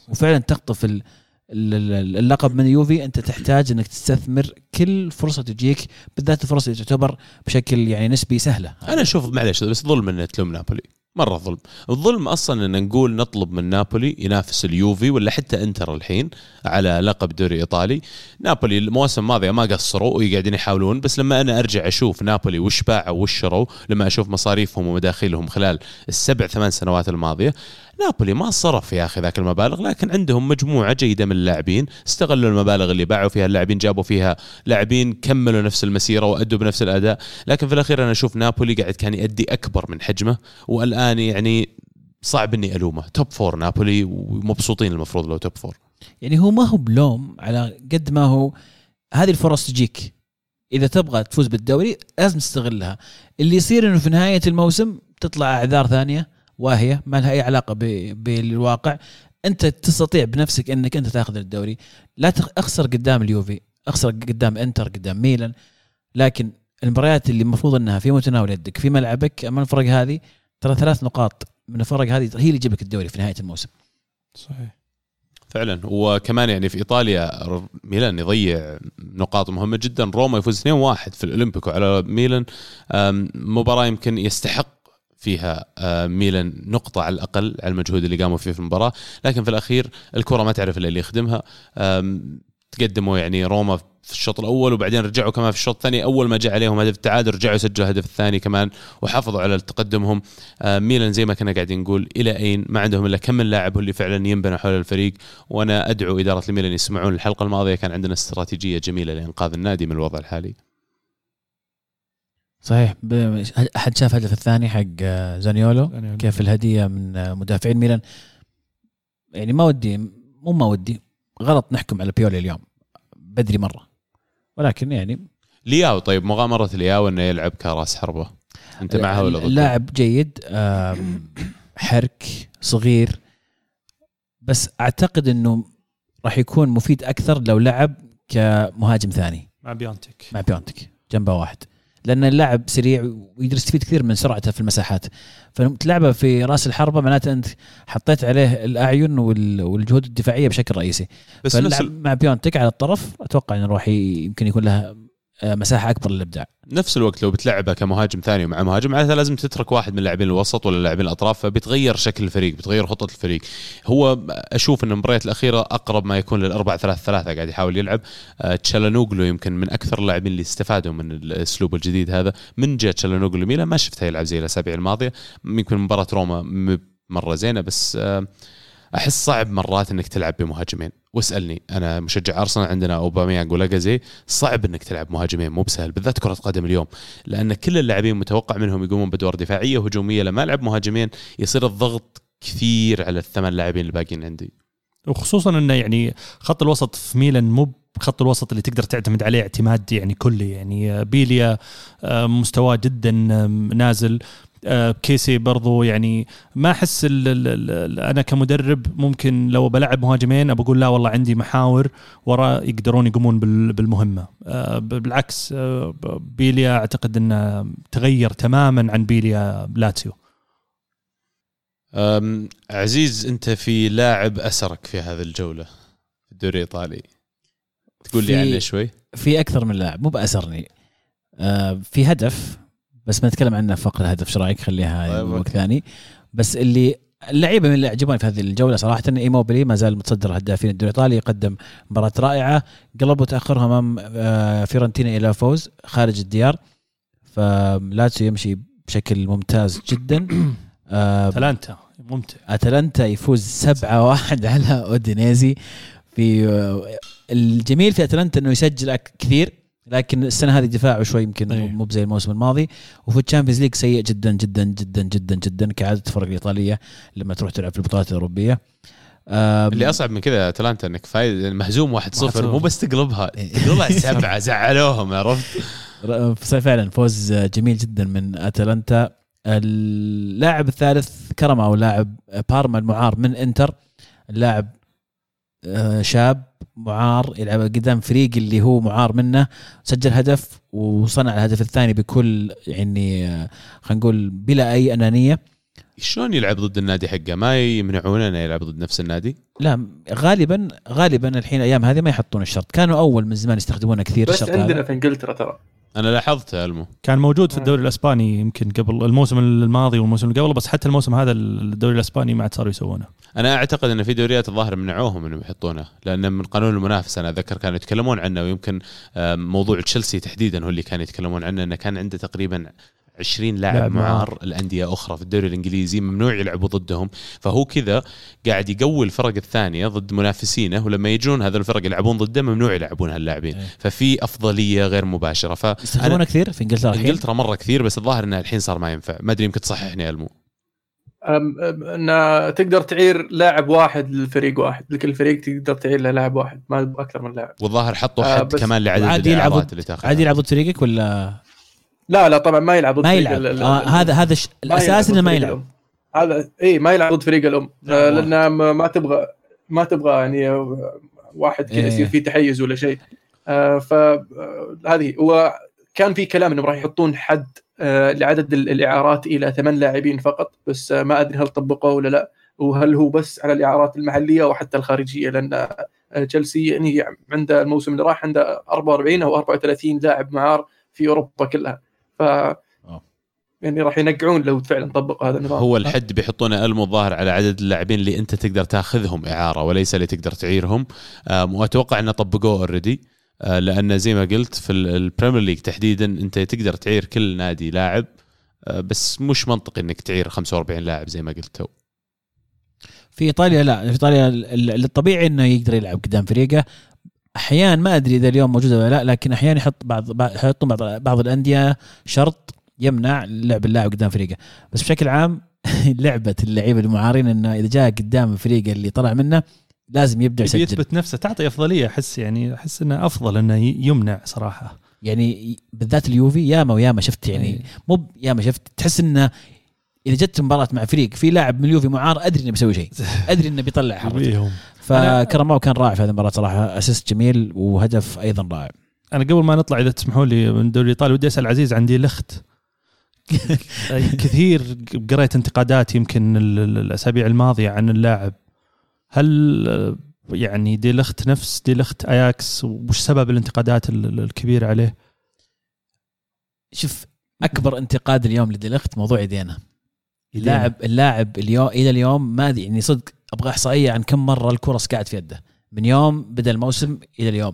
وفعلا تخطف ال- ال- ال- اللقب من يوفي أنت تحتاج إنك تستثمر كل فرصة تجيك بالذات الفرص اللي تعتبر بشكل يعني نسبي سهلة. أنا أشوف معلش بس ظلم ان تلوم نابولي. مرة ظلم. الظلم أصلا إن نقول نطلب من نابولي ينافس اليوفي ولا حتى إنتر الحين على لقب دوري إيطالي. نابولي المواسم الماضيه ما قصروا وقاعدين يحاولون بس لما أنا أرجع أشوف نابولي وش باعوا وش شروا لما أشوف مصاريفهم ومداخيلهم خلال السبع ثمان سنوات الماضية نابولي ما صرف يا أخي ذاك المبالغ لكن عندهم مجموعة جيدة من اللاعبين. استغلوا المبالغ اللي باعوا فيها اللاعبين جابوا فيها لاعبين كملوا نفس المسيرة وأدوا بنفس الأداء. لكن في الأخير أنا أشوف نابولي قاعد كان يؤدي أكبر من حجمه والآن يعني صعب إني ألومه. top four نابولي ومبسوطين المفروض لو top four يعني هو ما هو بلوم على قد ما هو هذه الفرص تجيك. إذا تبغى تفوز بالدوري لازم تستغلها. اللي يصير إنه في نهاية الموسم تطلع أعذار ثانية. واهيه ما لها أي علاقة ب- بالواقع. أنت تستطيع بنفسك أنك أنت تاخذ الدوري. لا تخ- أخسر قدام اليوفي أخسر قدام إنتر قدام ميلان. لكن المباريات اللي المفروض أنها في متناول يدك في ملعبك أما الفرق هذه ترى ثلاث نقاط من الفرق هذه هي اللي تجيب لك الدوري في نهاية الموسم. صحيح. فعلا. وكمان يعني في إيطاليا ميلان يضيع نقاط مهمة جدا. روما يفوز 2-1 في الأولمبيكو على ميلان. مباراة يمكن يستحق فيها آه، ميلان نقطة على الأقل على المجهود اللي قاموا فيه في المباراة. لكن في الأخير الكرة ما تعرف إلا اللي يخدمها. تقدموا يعني روما في الشوط الأول وبعدين رجعوا كمان في الشوط الثاني. أول ما جاء عليهم هدف التعادل رجعوا سجلوا الهدف الثاني كمان وحافظوا على تقدمهم. آه، ميلان زي ما كنا قاعدين نقول إلى أين؟ ما عندهم إلا كم من لاعب هو اللي فعلا ينبنى حول الفريق. وأنا أدعو إدارة الميلان يسمعون الحلقة الماضية. كان عندنا استراتيجية جميلة لإنقاذ النادي من الوضع الحالي. صحيح. ب- أحد شاف الهدف الثاني حق آه، زانيولو. يعني كيف الهدية من آه، مدافعين ميلان. يعني ما ودي مو ما ودي غلط نحكم على بيولي اليوم. بدري مرة. ولكن يعني لياو طيب مغامرة لياو إنه يلعب كراس حربة. أنت معها ولا ضدها؟ اللاعب جيد حرك صغير. بس أعتقد إنه راح يكون مفيد أكثر لو لعب كمهاجم ثاني. مع بيونتك مع بيونتك جنبه واحد. لأن اللاعب سريع ويقدر يستفيد كثير من سرعته في المساحات. فتلعبه في رأس الحربة معناته أنت حطيت عليه الأعين وال- والجهود الدفاعية بشكل رئيسي. بس فاللعب مع بيونتك على الطرف أتوقع إنه راح يمكن يكون لها مساحة أكبر للإبداع. نفس الوقت لو بتلعبه كمهاجم ثاني مع مهاجم معناته لازم تترك واحد من لاعبين الوسط ولا لاعبين الأطراف فبتغير شكل الفريق بتغير خطة الفريق. هو أشوف إن المباريات الأخيرة أقرب ما يكون للأربعة ثلاثة ثلاثة قاعد يحاول يلعب. آه، تشالانوغلو يمكن من أكثر اللاعبين اللي استفادوا من الأسلوب الجديد هذا. من جاء تشالانوغلو ميلان ما شفته يلعب زي الأسابيع الماضية. يمكن مباراة روما مرة زينة بس آه، أحس صعب مرات إنك تلعب بمهاجمين. واسألني أنا مشجع أرسنال عندنا أوباميانج ولاجازي صعب إنك تلعب مهاجمين مو بسهل بالذات كرة قدم اليوم. لأن كل اللاعبين متوقع منهم يقومون بادوار دفاعية وهجومية. لما ألعب مهاجمين يصير الضغط كثير على الثمان لاعبين الباقيين عندي. وخصوصا إنه يعني خط الوسط في ميلان مو خط الوسط اللي تقدر تعتمد عليه اعتماد يعني كلي. يعني بيليا آه، مستواه جدا نازل. كيسي برضو يعني ما أحس ال- ال- ال- أنا كمدرب ممكن لو بلعب مهاجمين بقول لا والله عندي محاور وراء يقدرون يقومون بال- بالمهمة. آه، بالعكس آه، بيليا أعتقد إنه تغير تماما عن بيليا لاتسيو. عزيز أنت في لاعب أسرك في هذه الجولة في الدوري الإيطالي. تقول لي عنه شوي. في أكثر من لاعب مو بأسرني. آه في هدف بس بنتكلم عنه فقره الهدف إيش رايك خليها طيب، وقت. ثاني. بس اللي اللعيبة من اللي عجبوني في هذه الجولة صراحة إيموبيلي ما زال متصدر هدافين الدوري الإيطالي يقدم مباراة رائعة قلبوا تأخرهم أمام آه، فيورنتينا إلى فوز خارج الديار. فلاتسيو يمشي بشكل ممتاز جدا. آه، أتلانتا ممتع. أتلانتا يفوز 7 1 على أودينيزي. في الجميل في أتلانتا إنه يسجل كثير. لكن السنة هذه دفاعه شوي يمكن أيه. مو بزي الموسم الماضي. وفي ال Champions League سيء جدا جدا جدا جدا جدا كعادة الفرق الإيطالية لما تروح تلعب في البطولات الأوروبية. اللي أصعب من كذا أتلانتا إنك فايز مهزوم 1-0 مو بس تقلبها. تقلبها سبعة زعلوهم عرفت؟ فعلا فوز جميل جدا من أتلانتا. اللاعب الثالث كرما أو لاعب بارما المعار من إنتر. اللاعب شاب معار يلعب قدام فريق اللي هو معار منه سجل هدف وصنع الهدف الثاني بكل يعني آه، خلينا نقول بلا أي أنانية. شلون يلعب ضد النادي حقه؟ ما يمنعونه إنه يلعب ضد نفس النادي؟ لا غالبا غالبا الحين الأيام هذه ما يحطون الشرط. كانوا أول من زمان يستخدمونه كثير بس الشرط هذا. عندنا في إنجلترا ترى. أنا لاحظته ألمو. كان موجود في الدوري الإسباني يمكن قبل الموسم الماضي والموسم اللي قبله بس حتى الموسم هذا الدوري الإسباني ما عاد صاروا يسوونه. أنا أعتقد إن في دوريات الظاهر منعوهم إنهم يحطونه لأن من قانون المنافسه أنا أتذكر كانوا يتكلمون عنه ويمكن موضوع تشيلسي تحديدا هو اللي كانوا يتكلمون عنه إنه كان عنده تقريبا 20 لاعب معار. الأندية أخرى في الدوري الإنجليزي ممنوع يلعبوا ضدهم. فهو كذا قاعد يقوي الفرق الثانية ضد منافسينه ولما يجون هذول الفرق يلعبون ضده ممنوع يلعبون هاللاعبين. إيه. ففي أفضلية غير مباشرة. فانا يستخدمونه كثير في إنجلترا الحين؟ إنجلترا مرة كثير بس الظاهر إنه الحين صار ما ينفع. ما أدري يمكن تصححني يا المو. إن تقدر تعير لاعب واحد للفريق واحد لكل فريق تقدر تعير له لاعب واحد ما أكثر من لاعب. والظاهر حطوا آه، حد كمان لعدد عادي يلعب اللي تاخذ عادي يلعب ضد فريقك ولا لا لا طبعا ما يلعب ضد ما يلعب ال- آه هذا هذا ش... الأساس إنه ما يلعب. هذا اي ما يلعب ضد فريق الأم نعم، آه،. لأن ما تبغى ما تبغى يعني آه، واحد كذا إيه. يصير فيه تحيز ولا شيء آه، ف آه، هذه هو كان في كلام إنهم راح يحطون حد آه، لعدد ال- الإعارات إلى ثمان لاعبين فقط بس آه، ما أدري هل طبقوه ولا لا وهل هو بس على الإعارات المحلية أو حتى الخارجية لأن تشيلسي يعني عنده الموسم اللي راح عنده 44 أو 34 لاعب معار في أوروبا كلها ف يعني راح ينقعون لو فعلا طبقوا هذا النظام. هو الحد بيحطونه المو الظاهر على عدد اللاعبين اللي أنت تقدر تاخذهم إعارة وليس اللي تقدر تعيرهم. وأتوقع انه طبقوه already لأن زي ما قلت في ال- ال Premier League تحديدا أنت تقدر تعير كل نادي لاعب آه، بس مش منطقي إنك تعير 45 لاعب زي ما قلت تو. في إيطاليا لا في إيطاليا ال- ال- الطبيعي إنه يقدر يلعب قدام فريقه. أحيانا ما أدري إذا اليوم موجودة ولا لا لكن أحيانا يحط بعض يحطون بعض بعض الأندية شرط يمنع لعب اللاعب قدام فريقه. بس بشكل عام لعبة اللعيبة المعارين إنه إذا جاء قدام الفريق اللي طلع منه لازم يبي يسجل. يثبت نفسه تعطي أفضلية أحس يعني أحس إنه أفضل إنه يمنع صراحة. يعني بالذات اليوفي ياما وياما شفت يعني إيه. مو ياما شفت تحس إنه إذا جت مباراة مع فريق في لاعب من اليوفي معار أدري إنه بيسوي شيء. أدري إنه بيطلع حركة. فكرماو كان رائع في هذه المباراة صراحة. أسيست جميل وهدف أيضا رائع. أنا قبل ما نطلع إذا تسمحوا لي من الدوري الإيطالي ودي أسأل عزيز عن دي لخت كثير قريت انتقادات يمكن ال- ال- الأسابيع الماضية عن اللاعب. هل يعني دي لخت نفس دي لخت أياكس؟ وش سبب الانتقادات ال- ال- الكبيرة عليه؟ شوف أكبر انتقاد اليوم لديليخت موضوع يدينا اللاعب اللاعب اليوم إلى اليوم ما يعني صدق أبغى إحصائية عن كم مرة الكره سقعت في يده. من يوم بدأ الموسم إلى اليوم.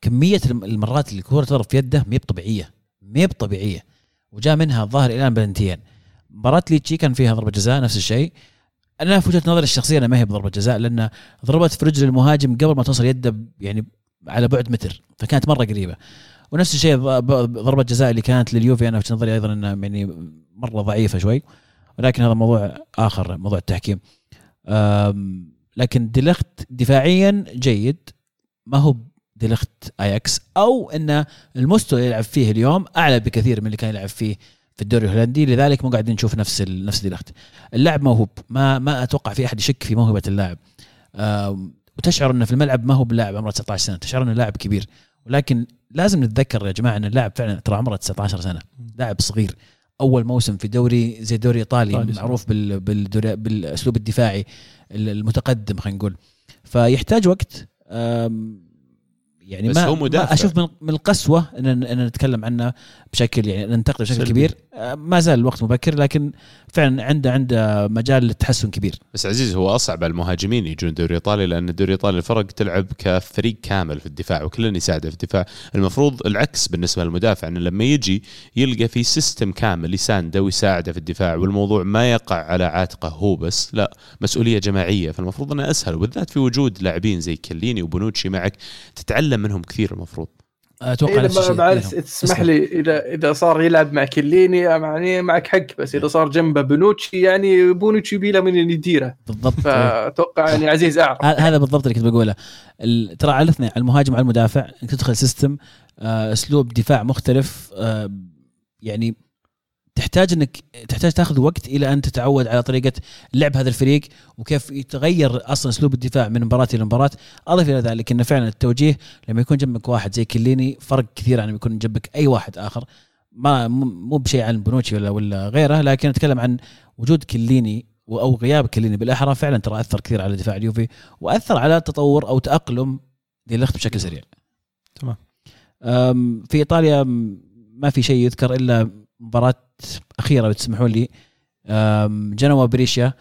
كمية الم- المرات اللي الكره تضرب في يده ما طبيعية. ما طبيعية. وجاء منها الظاهر الآن بلنتيين مباراة ليتشي كان فيها ضربة جزاء نفس الشيء. أنا في وجهة نظري الشخصية أنا ما هي بضربة جزاء لأن ضربت في رجل المهاجم قبل ما توصل يده يعني على بعد متر. فكانت مرة قريبة. ونفس الشيء ضربة جزاء اللي كانت لليوفي أنا في نظري أيضا إنها يعني مرة ضعيفة شوي. ولكن هذا موضوع آخر موضوع التحكيم. لكن ديليخت دفاعيا جيد. ما هو ديليخت اياكس أو إن المستوى اللي يلعب فيه اليوم أعلى بكثير من اللي كان يلعب فيه في الدوري الهولندي. لذلك مو قاعدين نشوف نفس ال- نفس ديليخت. اللاعب موهوب. ما ما أتوقع في أحد يشك في موهبة اللاعب. وتشعر إنه في الملعب ما هو بلاعب عمره 19 سنة. تشعر إنه لاعب كبير. ولكن لازم نتذكر يا جماعة إن اللاعب فعلا ترى عمره 19 سنة. لاعب صغير. أول موسم في دوري زي دوري ايطالي. معروف بال بالدوري بالأسلوب الدفاعي المتقدم خلينا نقول فيحتاج وقت يعني بس ما هو ما مدافع. أشوف من القسوة ان إن نتكلم عنه بشكل يعني ننتقده بشكل سلبي. كبير أه، ما زال الوقت مبكر لكن فعلا عنده عنده مجال للتحسن كبير بس عزيز هو أصعب على المهاجمين يجون الدوري الايطالي لأن الدوري الايطالي الفرق تلعب كفريق كامل في الدفاع وكلنا يساعده في الدفاع المفروض العكس بالنسبة للمدافع إنه لما يجي يلقى في system كامل يسانده ويساعده في الدفاع والموضوع ما يقع على عاتقه هو بس لا مسؤولية جماعية فالمفروض إنه أسهل وبالذات في وجود لاعبين زي كليني وبونوتشي معك تتعلم منهم كثير المفروض أتوقع إيه نفس الشيء لهم. تسمح. لي اذا إذا صار يلعب مع كليني يعني معك حق بس إذا صار جنبه بونوتشي يعني بونوتشي يبي له من يديره بالضبط فأتوقع يعني عزيز أعرف هذا بالضبط اللي كنت بقوله ال- ترى على الاثنين على المهاجم وعلى المدافع إنك تدخل system آه، أسلوب دفاع مختلف آه، يعني تحتاج إنك تحتاج تاخذ وقت إلى أن تتعود على طريقة لعب هذا الفريق وكيف يتغير أصلا أسلوب الدفاع من مباراة إلى مباراة اضف إلى ذلك انه فعلا التوجيه لما يكون جنبك واحد زي كليني فرق كثير عن لما يكون جنبك أي واحد آخر ما مو بشيء عن بونوتشي ولا ولا غيره لكن أتكلم عن وجود كليني أو غياب كليني بالأحرى فعلا ترى أثر كثير على دفاع اليوفي وأثر على تطور أو تأقلم ديليخت بشكل سريع. تمام. في إيطاليا ما في شيء يذكر إلا مباراة اخيره لو تسمحوا لي جنوا بريشيا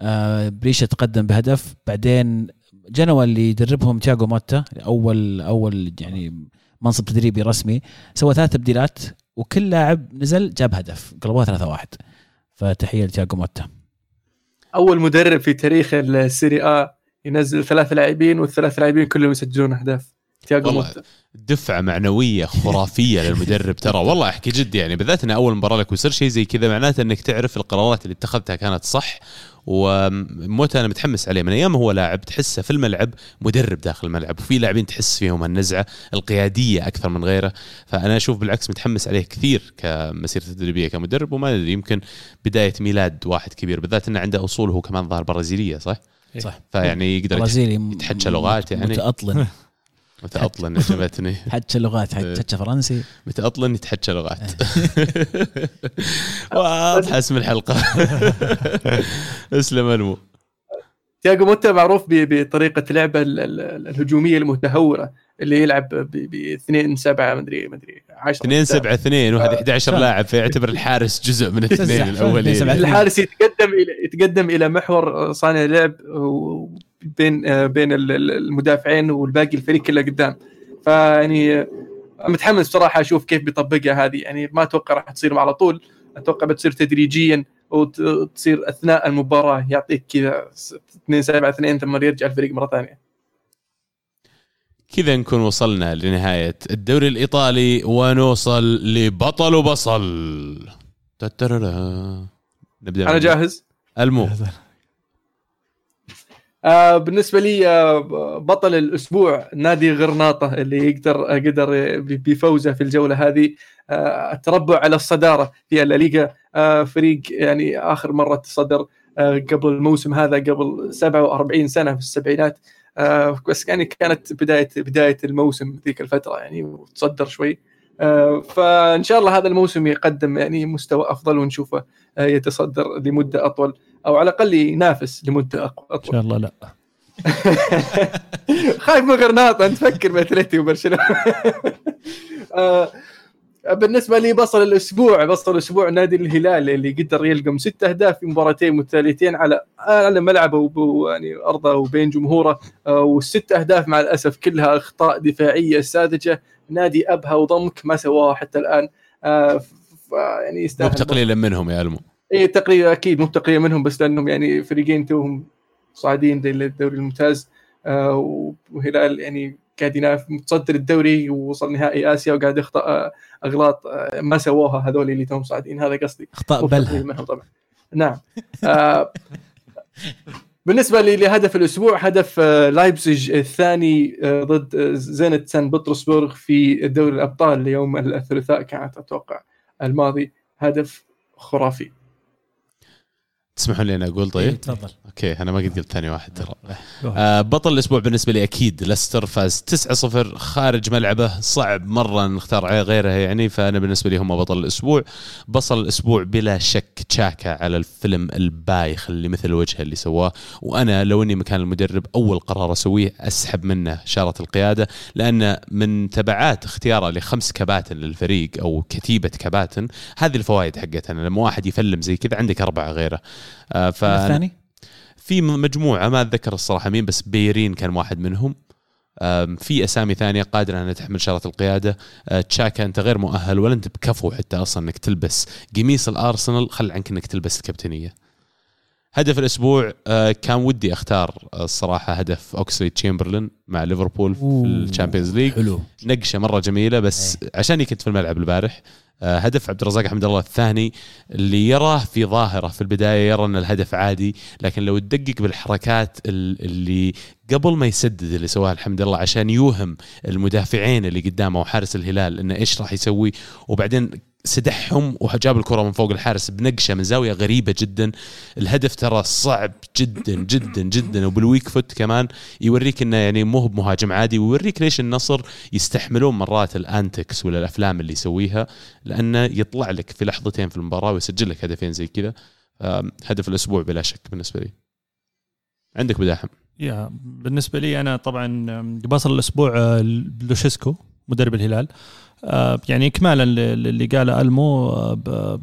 أه، بريشيا تقدم بهدف بعدين جنوا اللي يدربهم تياغو موتا أول أول يعني منصب تدريبي رسمي سوى ثلاث تبديلات وكل لاعب نزل جاب هدف قلبوها 3 1 فتحية لتياغو موتا. أول مدرب في تاريخ السيري A ينزل ثلاث لاعبين والثلاث لاعبين كلهم يسجلون أهداف. موتا. دفعة معنوية خرافية للمدرب ترى. والله أحكي جد يعني بالذات انه أول مباراة لك ويصير شيء زي كذا معناته إنك تعرف القرارات اللي اتخذتها كانت صح. وموتا أنا متحمس عليه. من أيام هو لاعب تحسه في الملعب مدرب داخل الملعب وفي لاعبين تحس فيهم النزعه القيادية أكثر من غيره. فأنا أشوف بالعكس متحمس عليه كثير كمسيرته التدريبية كمدرب وما أدري يمكن بداية ميلاد واحد كبير. بالذات إنه عنده أصول هو كمان ظاهر برازيلية صح؟ صح. فيعني يقدر يتحكى لغات يعني. متأطلن. متأطلن عجبتني حتى لغات حتى فرنسي. متأطلن يتحكى لغات؟ واضح اسم الحلقة. اسلم ألمو. تياجو موتا معروف ب- بطريقة لعبه ال- ال- الهجومية المتهوره اللي يلعب ب 2 7 مدري مدري 10 2 7 2 وهذه 11 آه. لاعب فيعتبر الحارس جزء من الاثنين. الأولين. 2 7. الحارس يتقدم إلى يتقدم إلى محور صانع لعب و- بين آه، بين ال- ال- المدافعين والباقي الفريق كله قدام. فيعني آه، متحمس بصراحة أشوف كيف بيطبقها هذه. يعني ما أتوقع راح تصير على طول. أتوقع بتصير تدريجيا وتصير أثناء المباراة يعطيك كذا 2 7 2 ثم يرجع الفريق مرة ثانية. كذا نكون وصلنا لنهاية الدوري الإيطالي ونوصل لبطل وبصل. تتررا. نبدأ أنا من جاهز؟ المو. آه بالنسبة لي آه بطل الأسبوع نادي غرناطة اللي يقدر قدر بفوزه في الجولة هذه. آه التربع على الصدارة في الليغا. فريق يعني آخر مرة تصدر قبل الموسم هذا قبل 47 سنة في السبعينات. بس يعني كانت بداية بداية الموسم ذيك الفترة يعني وتصدر شوي. فإن شاء الله هذا الموسم يقدم يعني مستوى أفضل ونشوفه يتصدر لمدة أطول. أو على الأقل ينافس لمده أق- إن شاء الله لا. خايف من غرناطة أنت تفكر باتلتي وبرشلونة. آه، بالنسبة لي بصل الأسبوع بصل الأسبوع نادي الهلال اللي قدر يلقم ست أهداف في مباراتين متتاليتين على على ملعبه يعني أرضه وبين جمهوره. آه، والست أهداف مع الأسف كلها أخطاء دفاعية ساذجة. نادي ابها وضمك ما سواها حتى الآن. آه، يعني مو يستاهل تقليلا منهم يا ألمو. اي تقريبا أكيد مو تقريبا منهم بس لأنهم يعني فريقين توهم صاعدين للدوري الممتاز. آه، وهلال يعني قاعد ينافس متصدر الدوري ووصل نهائي آسيا وقاعد يخطأ آه، أغلاط آه، ما سووها هذول اللي توهم صاعدين. هذا قصدي. اخطاء بلها. منهم طبعا. نعم. آه، بالنسبة لهدف الأسبوع هدف لايبزيج الثاني ضد زينت سان بطرسبورغ في دوري الأبطال يوم الثلاثاء كانت أتوقع الماضي. هدف خرافي. تسمحون لي أنا أقول طيب؟ تفضل. okay أنا ما قد قلت ثاني واحد ترى. آه بطل الأسبوع بالنسبة لي أكيد ليستر فاز 9-0 خارج ملعبه. صعب مرة نختار عليه غيره يعني فأنا بالنسبة لي هم بطل الأسبوع. بصل الأسبوع بلا شك تشاكا على الفيلم البايخ اللي مثل وجهه اللي سواه. وأنا لو إني مكان المدرب أول قرار أسويه أسحب منه شارة القيادة لأن من تبعات اختياره لخمس كباتن للفريق أو كتيبة كباتن هذه الفوائد حقتنا لما واحد يفلم زي كذا عندك أربعة غيره. ف الثاني؟ في مجموعة ما أتذكر الصراحة مين بس بيرين كان واحد منهم. في أسامي ثانية قادرة أنها تحمل شاره القيادة. أه، تشاكا أنت غير مؤهل ولا أنت بكفو حتى أصلا إنك تلبس. قميص الأرسنال خل عنك إنك تلبس الكابتنيه هدف الأسبوع أه، كان ودي أختار الصراحة هدف اوكسليد تشامبرلين مع ليفربول في. ال Champions League. حلو. نقشة مرة جميلة بس عشاني كنت في الملعب البارح. آه، هدف عبد الرزاق حمد الله الثاني اللي يراه في ظاهره في البداية يرى إن الهدف عادي لكن لو تدقق بالحركات ال- اللي قبل ما يسدد اللي سواها حمد الله عشان يوهم المدافعين اللي قدامه وحارس الهلال إنه إيش راح يسوي وبعدين سدحهم وجاب الكرة من فوق الحارس بنقشة من زاوية غريبة جدا. الهدف ترى صعب جدا جدا جدا. وبال weak foot كمان يوريك إنه يعني مو بمهاجم عادي ويوريك ليش النصر يستحملون مرات ال antics ولا الافلام اللي يسويها. لأنه يطلع لك في لحظتين في المباراة ويسجل لك هدفين زي كذا. هدف الأسبوع بلا شك بالنسبة لي. عندك بداحم يا بالنسبة لي أنا طبعا بصل الأسبوع آه، لوشيسكو مدرب الهلال. يعني اكمالا للي قاله ألمو آه،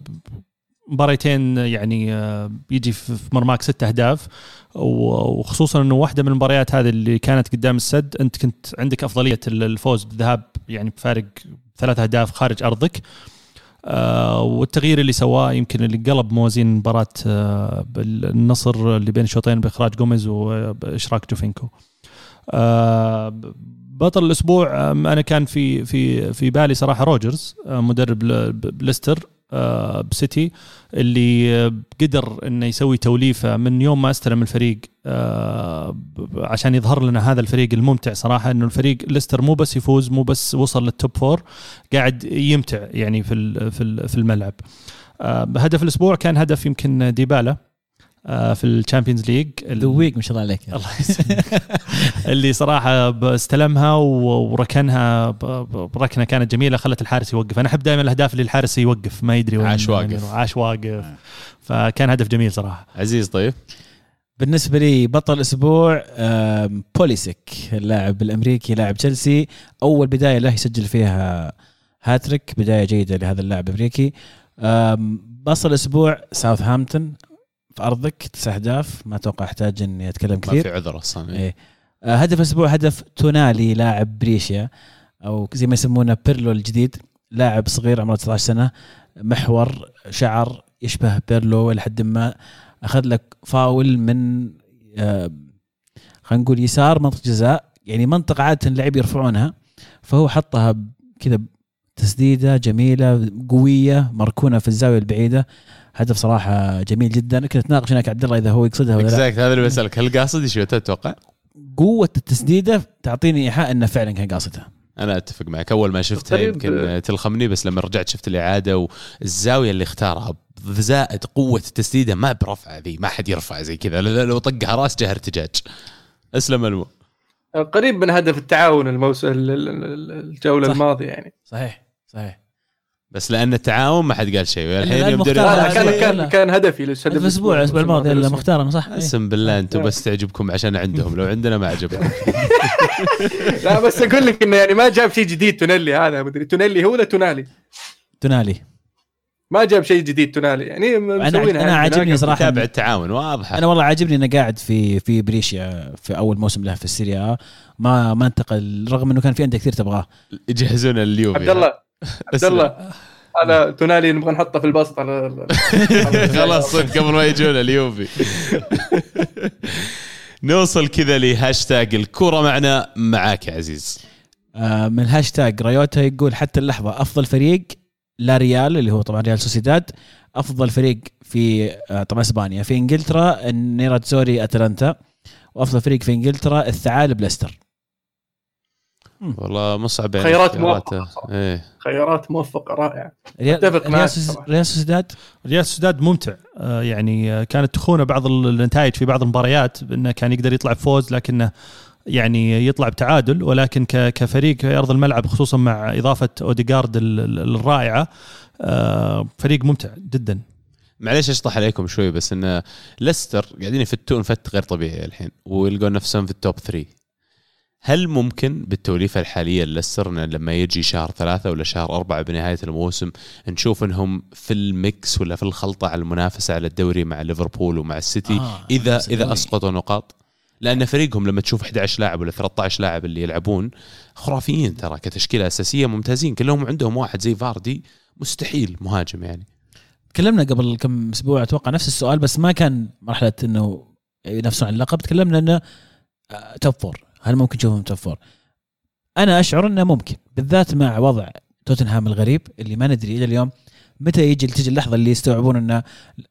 مباريتين يعني آه، بيجي في في مرماك ست أهداف وخصوصا إنه واحدة من المباريات هذه اللي كانت قدام السد أنت كنت عندك أفضلية الفوز بالذهاب يعني بفارق ثلاث أهداف خارج أرضك آه، والتغيير اللي سواه يمكن اللي قلب موازين مباراة آه، النصر اللي بين الشوطين بإخراج جوميز وإشراك جوفينكو. بطل الأسبوع أنا كان في في في بالي صراحة روجرز مدرب ليستر آه، بسيتي اللي قدر إنه يسوي توليفة من يوم ما استلم الفريق ب- عشان يظهر لنا هذا الفريق الممتع صراحة إنه الفريق ليستر مو بس يفوز مو بس وصل لل top four قاعد يمتع يعني في في ال- في الملعب. آه، هدف الأسبوع كان هدف يمكن ديبالا في ال Champions League ذويق ما شاء الله عليك. الله يسلمك. اللي صراحة استلمها وركنها بركنه كانت جميلة خلت الحارس يوقف. أنا أحب دائما الأهداف اللي الحارس يوقف ما يدري وين عاش واقف. عاش واقف. فكان هدف جميل صراحة. عزيز طيب. بالنسبة لي بطل آم، بوليسيك اللاعب الأمريكي لاعب تشيلسي. أول بداية له يسجل فيها هاتريك بداية جيدة لهذا اللاعب الأمريكي. آم، بصل الأسبوع ساوثهامبتون. في أرضك تسع أهداف. ما أتوقع احتاج إني أتكلم ما كثير. في عذر أصلا إيه. آه، هدف الأسبوع هدف تونالي لاعب بريشيا أو زي ما يسمونه بيرلو الجديد لاعب صغير عمره 19 سنة محور شعر يشبه بيرلو إلى حد ما. أخذ لك فاول من آه، خلينا نقول يسار منطقة جزاء. يعني منطقة عادة اللعيبه يرفعونها. فهو حطها كذا تسديده جميلة قوية مركونة في الزاوية البعيدة. هدف صراحة جميل جدا. كنت نتناقش هناك عبد الله إذا هو يقصدها ولا لا. هذا اللي بسألك. هل قاصد يشوتها تتوقع؟ قوة التسديدة تعطيني إيحاء إنه فعلا كان قاصدها. أنا أتفق معك. أول ما شفتها طيب. يمكن تلخمني بس لما رجعت شفت الإعادة والزاوية اللي اختارها زائد قوة التسديدة. ما برفعه ذي ما حد يرفع زي كذا. لو طقها راس جه ارتجاج أسلم ألمو. قريب من هدف التعاون الموسم ال- ال- ال- الجولة صح. الماضية يعني. صحيح صحيح. بس لأن التعاون ما حد قال شيء الحين يوم لا كان. كان كان هدفي الأسبوع الأسبوع الماضي اللي مختار أنا صح؟ إيه. اقسم بالله أنتم بس تعجبكم عشان عندهم لو عندنا ما عجبكم. لا بس أقول لك إنه يعني ما جاب شيء جديد تونيلي هذا مدري تونيلي هو ولا تونالي؟ تونالي. ما جاب شيء جديد تونالي يعني مسوينها أنا أنا يعني. عاجبني. صراحة. تابع التعاون واضحه أنا والله عاجبني إنه قاعد في في بريشيا في أول موسم له في السيريا. ما ما انتقل رغم إنه كان في انديه كثير تبغاه. يجهزون اليوفي. عبد الله عبد الله هذا تونالي نبغى نحطه في البسط على خلاص صدق قبل ما يجون اليوفي. نوصل كذا لهاشتاج الكرة معنا معاك يا عزيز. آه، من هاشتاج رايوتا يقول حتى اللحظة أفضل فريق لا ريال اللي هو طبعا ريال سوسيداد أفضل فريق في آه، طبعا إسبانيا. في إنجلترا نيراتزوري أتلانتا. وأفضل فريق في إنجلترا الثعالب ليستر. والله مصعب يعني خيارات صراحة. إيه. خيارات موفقة رائعة. ريال, معك. ريال سوسيداد ريال سوسداد ممتع. آه، يعني آه، كانت تخونه بعض النتائج في بعض المباريات انه كان يقدر يطلع بفوز لكنه يعني يطلع بتعادل ولكن ك- كفريق في أرض الملعب خصوصا مع إضافة اوديجارد ال- ال- الرائعة آه، فريق ممتع جدا. معليش أشطح عليكم شوي بس إن ليستر قاعدين يفتون فت غير طبيعي الحين ويلقون نفسهم في ال top 3 هل ممكن بالتوليفة الحالية ليستر إن لما يجي شهر ثلاثة ولا شهر أربعة بنهاية الموسم نشوف إنهم في ال mix ولا في الخلطة على المنافسة على الدوري مع ليفربول ومع السيتي؟ آه، إذا الدوري. أسقطوا نقاط؟ لأن فريقهم لما تشوف 11 لاعب ولا 13 لاعب اللي يلعبون خرافيين ترى كتشكيلة أساسية ممتازين. كلهم عندهم واحد زي فاردي مستحيل مهاجم يعني. تكلمنا قبل كم أسبوع أتوقع نفس السؤال بس ما كان مرحلة إنه ينافسون على اللقب. تكلمنا إنه آه، top four هل ممكن نشوفهم top four؟ أنا أشعر إنه ممكن بالذات مع وضع توتنهام الغريب اللي ما ندري إلى اليوم متى يجي تجي اللحظة اللي يستوعبون إنه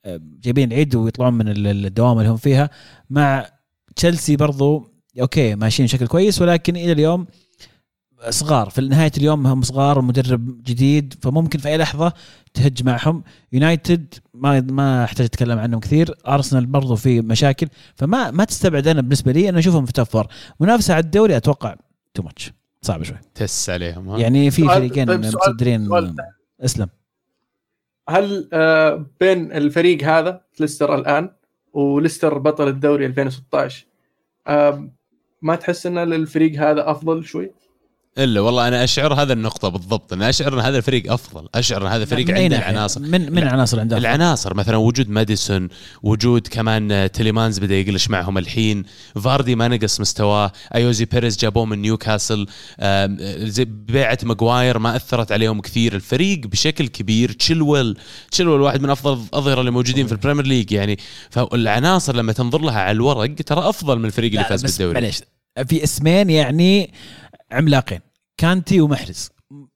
آه، جايبين العيد ويطلعون من ال- الدوام اللي هم فيها مع تشيلسي برضو okay ماشيين بشكل كويس ولكن إلى اليوم صغار. في نهاية اليوم هم صغار ومدرب جديد فممكن في أي لحظة تهج معهم. يونايتد ما ما أحتاج أتكلم عنهم كثير. ارسنال برضو في مشاكل. فما ما تستبعد أنا بالنسبة لي أنا أشوفهم في top four منافسة على الدوري أتوقع too much صعب شوي. تس عليهم ها؟ يعني في فريقين طيب سؤال- متصدرين. اسلم. هل آه، بين الفريق هذا ليستر الآن وليستر بطل الدوري 2016 آه، ما تحس إن الفريق هذا أفضل شوي؟ إلا والله أنا أشعر هذا النقطة بالضبط أنا أشعر إن هذا الفريق أفضل أشعر إن هذا الفريق عنده؟ العناصر من من عناصر عنده؟ العناصر مثلا وجود ماديسون وجود كمان تيليمانز بدأ يقلش معهم الحين فاردي ما نقص مستواه أيوزي بيريز جابوه من نيوكاسل بيعة ماجواير ما أثرت عليهم كثير الفريق بشكل كبير تشيلويل تشيلويل واحد من أفضل الأظهرة اللي موجودين في ال Premier League يعني فالعناصر لما تنظر لها على الورق ترى أفضل من الفريق اللي فاز بالدوري معليش في اسمين يعني عملاقين كانتي ومحرز.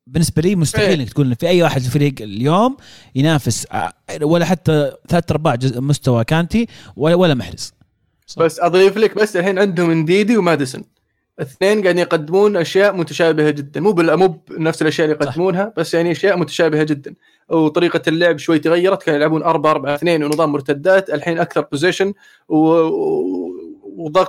بالنسبة لي مستحيل إيه. إنك تقول إن في أي واحد في الفريق اليوم ينافس آه، ولا حتى ثلاث أرباع مستوى كانتي ولا ولا محرز. بس أضيف لك بس الحين عندهم إنديدي وماديسون. اثنين قاعدين يقدمون أشياء متشابهة جدا. مو بال- مو بنفس الأشياء اللي صح. يقدمونها بس يعني أشياء متشابهة جدا. وطريقة اللعب شوي تغيرت كانوا يلعبون 4 4 2 ونظام مرتدات الحين أكثر بوزيشن وضغط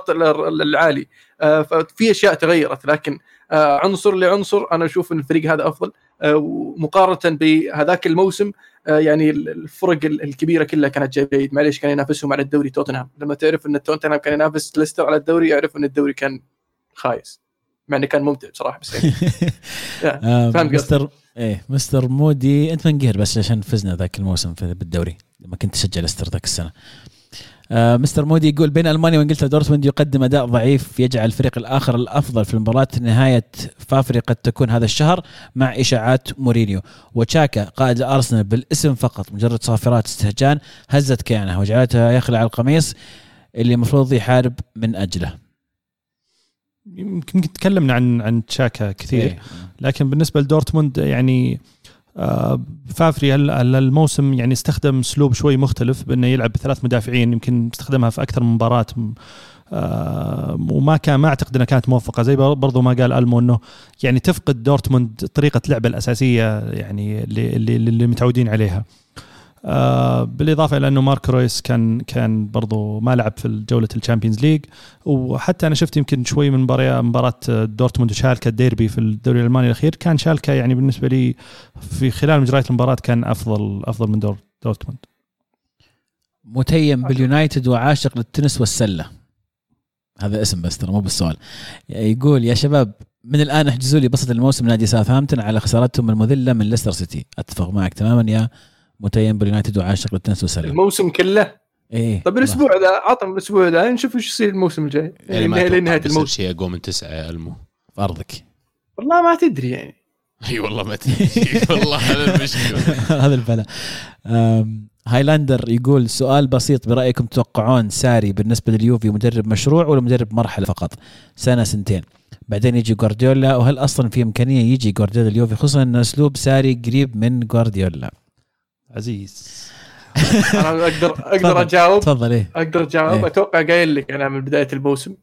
ال- العالي. آه، ففي أشياء تغيرت لكن آه، عنصر لعنصر أنا أشوف إن الفريق هذا أفضل. آه، ومقارنة بهذاك الموسم يعني الفرق ال- الكبيرة كلها كانت جاية بعيد معليش كان ينافسهم على الدوري توتنهام. لما تعرف إن توتنهام كان ينافس ليستر على الدوري يعرف إن الدوري كان خايس. مع إنه كان ممتع بصراحة بس يعني. فهمت مستر إيه مستر مودي أنت منقهر بس عشان فزنا ذاك الموسم في بالدوري لما كنت تشجع ليستر ذاك السنة. مستر مودي يقول بين ألمانيا وإنجلترا دورتموند يقدم أداء ضعيف يجعل الفريق الآخر الأفضل في المباراة نهاية فافري قد تكون هذا الشهر مع إشاعات مورينيو وتشاكا قائد الأرسنال بالاسم فقط مجرد صافرات استهجان هزت كيانه وجعلته يخلع القميص اللي المفروض يحارب من أجله يمكن تكلمنا عن عن تشاكا كثير إيه. لكن بالنسبة لدورتموند يعني آه، فافري هال- هال- الموسم يعني استخدم اسلوب شوي مختلف بأنه يلعب بثلاث مدافعين يمكن استخدمها في أكثر من مباراة آه، وما كان ما أعتقد إنها كانت موفقة زي برضو ما قال ألمو إنه يعني تفقد دورتموند طريقة لعبه الأساسية يعني اللي اللي, اللي متعودين عليها. آه بالإضافة إلى أنه مارك رويس كان كان برضو ما لعب في جولة ال Champions League. وحتى أنا شفت يمكن شوي من مباراه مباراة دورتموند وشالكا الديربي في الدوري الألماني الأخير. كان شالكا يعني بالنسبة لي في خلال مجريات المباراة كان افضل أفضل من دور دورتموند. متيم باليونايتد وعاشق للتنس والسلة. هذا اسم بس ترى مو بالسؤال. يقول يا شباب من الآن احجزوا لي بسط الموسم نادي ساوثهامبتون على خسارتهم المذلة من ليستر سيتي. أتفق معك تماما يا متيم باليونايتد وعاشق للتنس والسله الموسم كله؟ إيه طب الأسبوع ذا عطهم الأسبوع ذا نشوف إيش يصير الموسم الجاي. يعني ما يعني لنهاية الموسم. شيء اقوى من تسعة يا ألمو. في أرضك. والله ما تدري يعني. إي والله ما تدري. والله هذا المشكلة. هذا البلاء. هايلاندر يقول سؤال بسيط برأيكم تتوقعون ساري بالنسبة لليوفي مدرب مشروع ولا مدرب مرحلة فقط؟ سنة سنتين. بعدين يجي جوارديولا وهل أصلا في إمكانية يجي جوارديولا اليوفي خصوصا إن أسلوب ساري قريب من جوارديولا؟ عزيز أنا أقدر. أقدر أجاوب تفضل إيه أقدر أجاوب إيه. أتوقع قايل لك أنا من بداية الموسم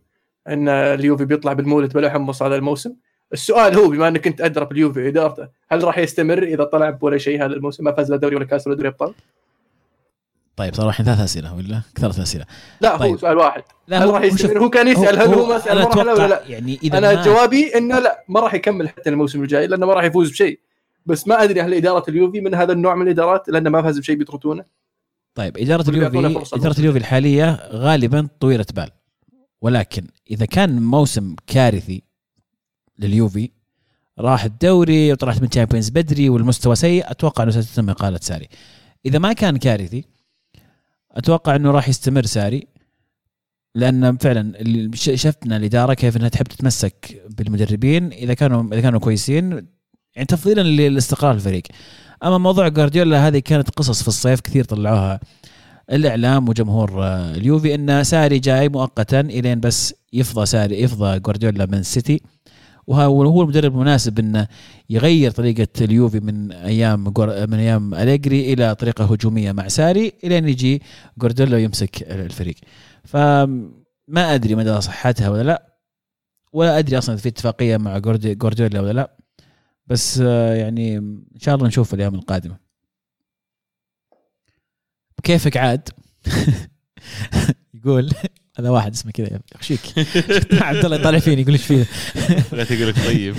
أن اليوفي بيطلع بالمولد بلا حمص هذا الموسم السؤال هو بما انك انت أدرى باليوفي ادارته هل راح يستمر إذا طلع ولا شيء هذا الموسم ما فاز لا دوري ولا كأس ولا دوري أبطال؟ طيب صار الحين ثلاث أسئلة ولا كثرت اسئله لا هو طيب. سؤال واحد لا هل راح يستمر هو كان يسأل هل هو ما سأل ولا لا؟ يعني إذا أنا ما جوابي إنه لا ما راح يكمل حتى الموسم الجاي لأنه ما راح يفوز بشيء بس ما أدري هل إدارة اليوفي من هذا النوع من الإدارات لأنه ما فاز بشيء بيطردونه طيب إدارة اليوفي إدارة اليوفي الحالية غالبا طويلة بال. ولكن إذا كان موسم كارثي لليوفي راح الدوري وطلعت من Champions بدري والمستوى سيء أتوقع إنه ستتم إقالة ساري. إذا ما كان كارثي أتوقع إنه راح يستمر ساري لأن فعلا شفنا الإدارة كيف إنها تحب تتمسك بالمدربين. إذا كانوا إذا كانوا كويسين يعني تفضيلا لاستقرار الفريق. أما موضوع جوارديولا هذه كانت قصص في الصيف كثير طلعوها. الإعلام وجمهور آه، اليوفي إن ساري جاي مؤقتا إلين بس يفضى ساري يفضى جوارديولا من السيتي وهو هو المدرب المناسب انه يغير طريقة اليوفي من أيام من أيام أليجري إلى طريقة هجومية مع ساري إلين يجي جوارديولا ويمسك الفريق. فما أدري مدى صحتها ولا لا ولا أدري أصلا في اتفاقية مع جواردي- جوارديولا ولا لا. بس آه، يعني إن شاء الله نشوف الأيام القادمة. كيفك عاد؟ يقول هذا واحد اسمه كذا يخشيك. عبد الله يطالع فيني يقول إيش فيه لا تقول لك طيب.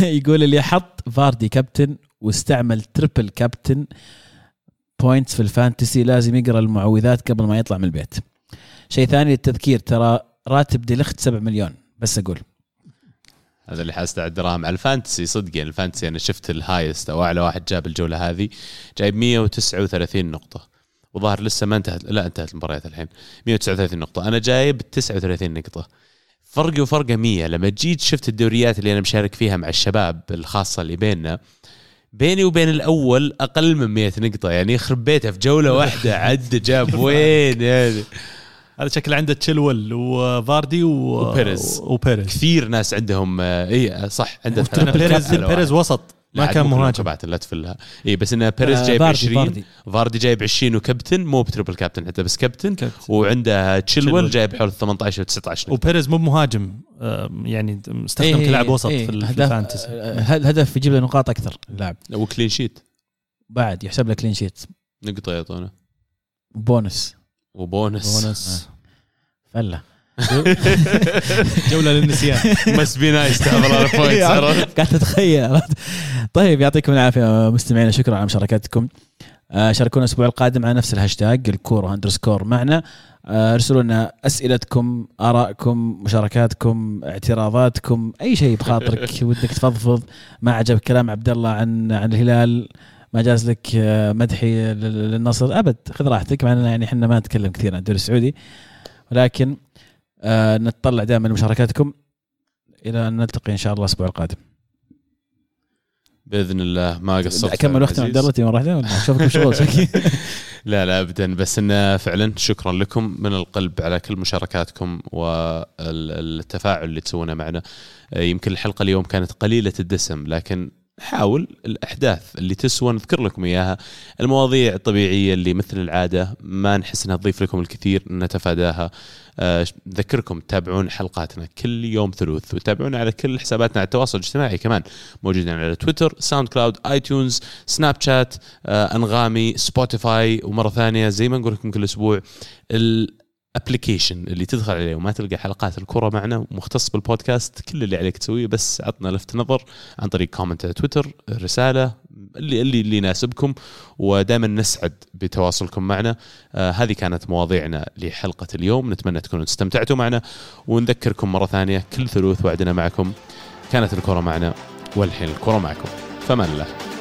يقول اللي حط فاردي كابتن واستعمل triple captain points في ال fantasy لازم يقرأ المعوذات قبل ما يطلع من البيت. شيء ثاني للتذكير ترى راتب ديليخت 7 مليون بس أقول. هذا اللي حاسد على الدراهم. على ال Fantasy صدق يعني ال Fantasy أنا شفت ال highest أو أعلى واحد جاب الجولة هذه جايب 139 نقطة. وظاهر لسه ما انتهت لا انتهت المباريات الحين. 139 نقطة. أنا جايب 39 نقطة. فرقي وفرقه 100 لما جيت شفت الدوريات اللي أنا مشارك فيها مع الشباب الخاصة اللي بيننا بيني وبين الأول أقل من 100 نقطة. يعني يخرب بيته في جولة واحدة عد جاب وين يعني؟ هذا شكل عنده تشيلويل وفاردي و... وبيريز. وبيريز كثير ناس عندهم آه، اي صح عنده بيريز بيريز وسط ما كان مهاجم. لا تفلها اي بس انه بيريز آه، جايب فاردي- 20 فاردي. فاردي جايب 20 وكابتن مو ب triple captain حتى بس captain captain. وعنده تشيلويل. جايب حول 18 أو 19 نقطة. وبيريز مو مهاجم آه، يعني استخدم إيه، كلاعب وسط إيه، في ال Fantasy الهدف يجيب له نقاط أكثر اللاعب و clean sheet بعد يحسب له clean sheet نقطة يعطونه بونس و bonus. bonus. فلة. جولة للنسيان. must be nice قاعد تتخيل؟ طيب يعطيكم العافية مستمعينا شكرا على مشاركتكم. آه، شاركونا الأسبوع القادم على نفس الهاشتاج الكورة underscore معنا. آه، ارسلوا لنا أسئلتكم آرائكم مشاركاتكم اعتراضاتكم أي شيء بخاطرك ودك تفضفض. ما عجبك كلام عبد الله عن عن الهلال ما جاز لك آه، مدحي لل- للنصر أبد. خذ راحتك مع اننا يعني إحنا ما نتكلم كثير عن الدوري السعودي. ولكن آه، نتطلع دائما لمشاركاتكم إلى أن نلتقي إن شاء الله الأسبوع القادم. بإذن الله. ما قصرت أكمل وقت عبد الله مرة واحدة؟ ولا أشوفك مشغول لا لا ابدا. بس انه فعلا شكرا لكم من القلب على كل مشاركاتكم والتفاعل اللي تسوونه معنا. آه، يمكن الحلقة اليوم كانت قليلة الدسم لكن نحاول الأحداث اللي تسوى نذكر لكم إياها المواضيع الطبيعية اللي مثل العادة ما نحس إنها تضيف لكم الكثير نتفاداها. آه، نذكركم تتابعون حلقاتنا كل يوم ثلوث وتابعونا على كل حساباتنا على التواصل الاجتماعي كمان موجودين على تويتر ساوند كلاود اي تيونز سناب شات آه، أنغامي سبوتيفاي ومرة ثانية زي ما نقول لكم كل أسبوع ال application اللي تدخل عليه وما تلقى حلقات الكرة معنا مختص بالبودكاست كل اللي عليك تسويه بس عطنا لفت نظر عن طريق comment على تويتر رسالة اللي اللي اللي يناسبكم ودائما نسعد بتواصلكم معنا. آه هذه كانت مواضيعنا لحلقة اليوم نتمنى تكونوا استمتعتوا معنا ونذكركم مرة ثانية كل ثلوث وعدنا معكم. كانت الكرة معنا والحين الكرة معكم. فمان الله.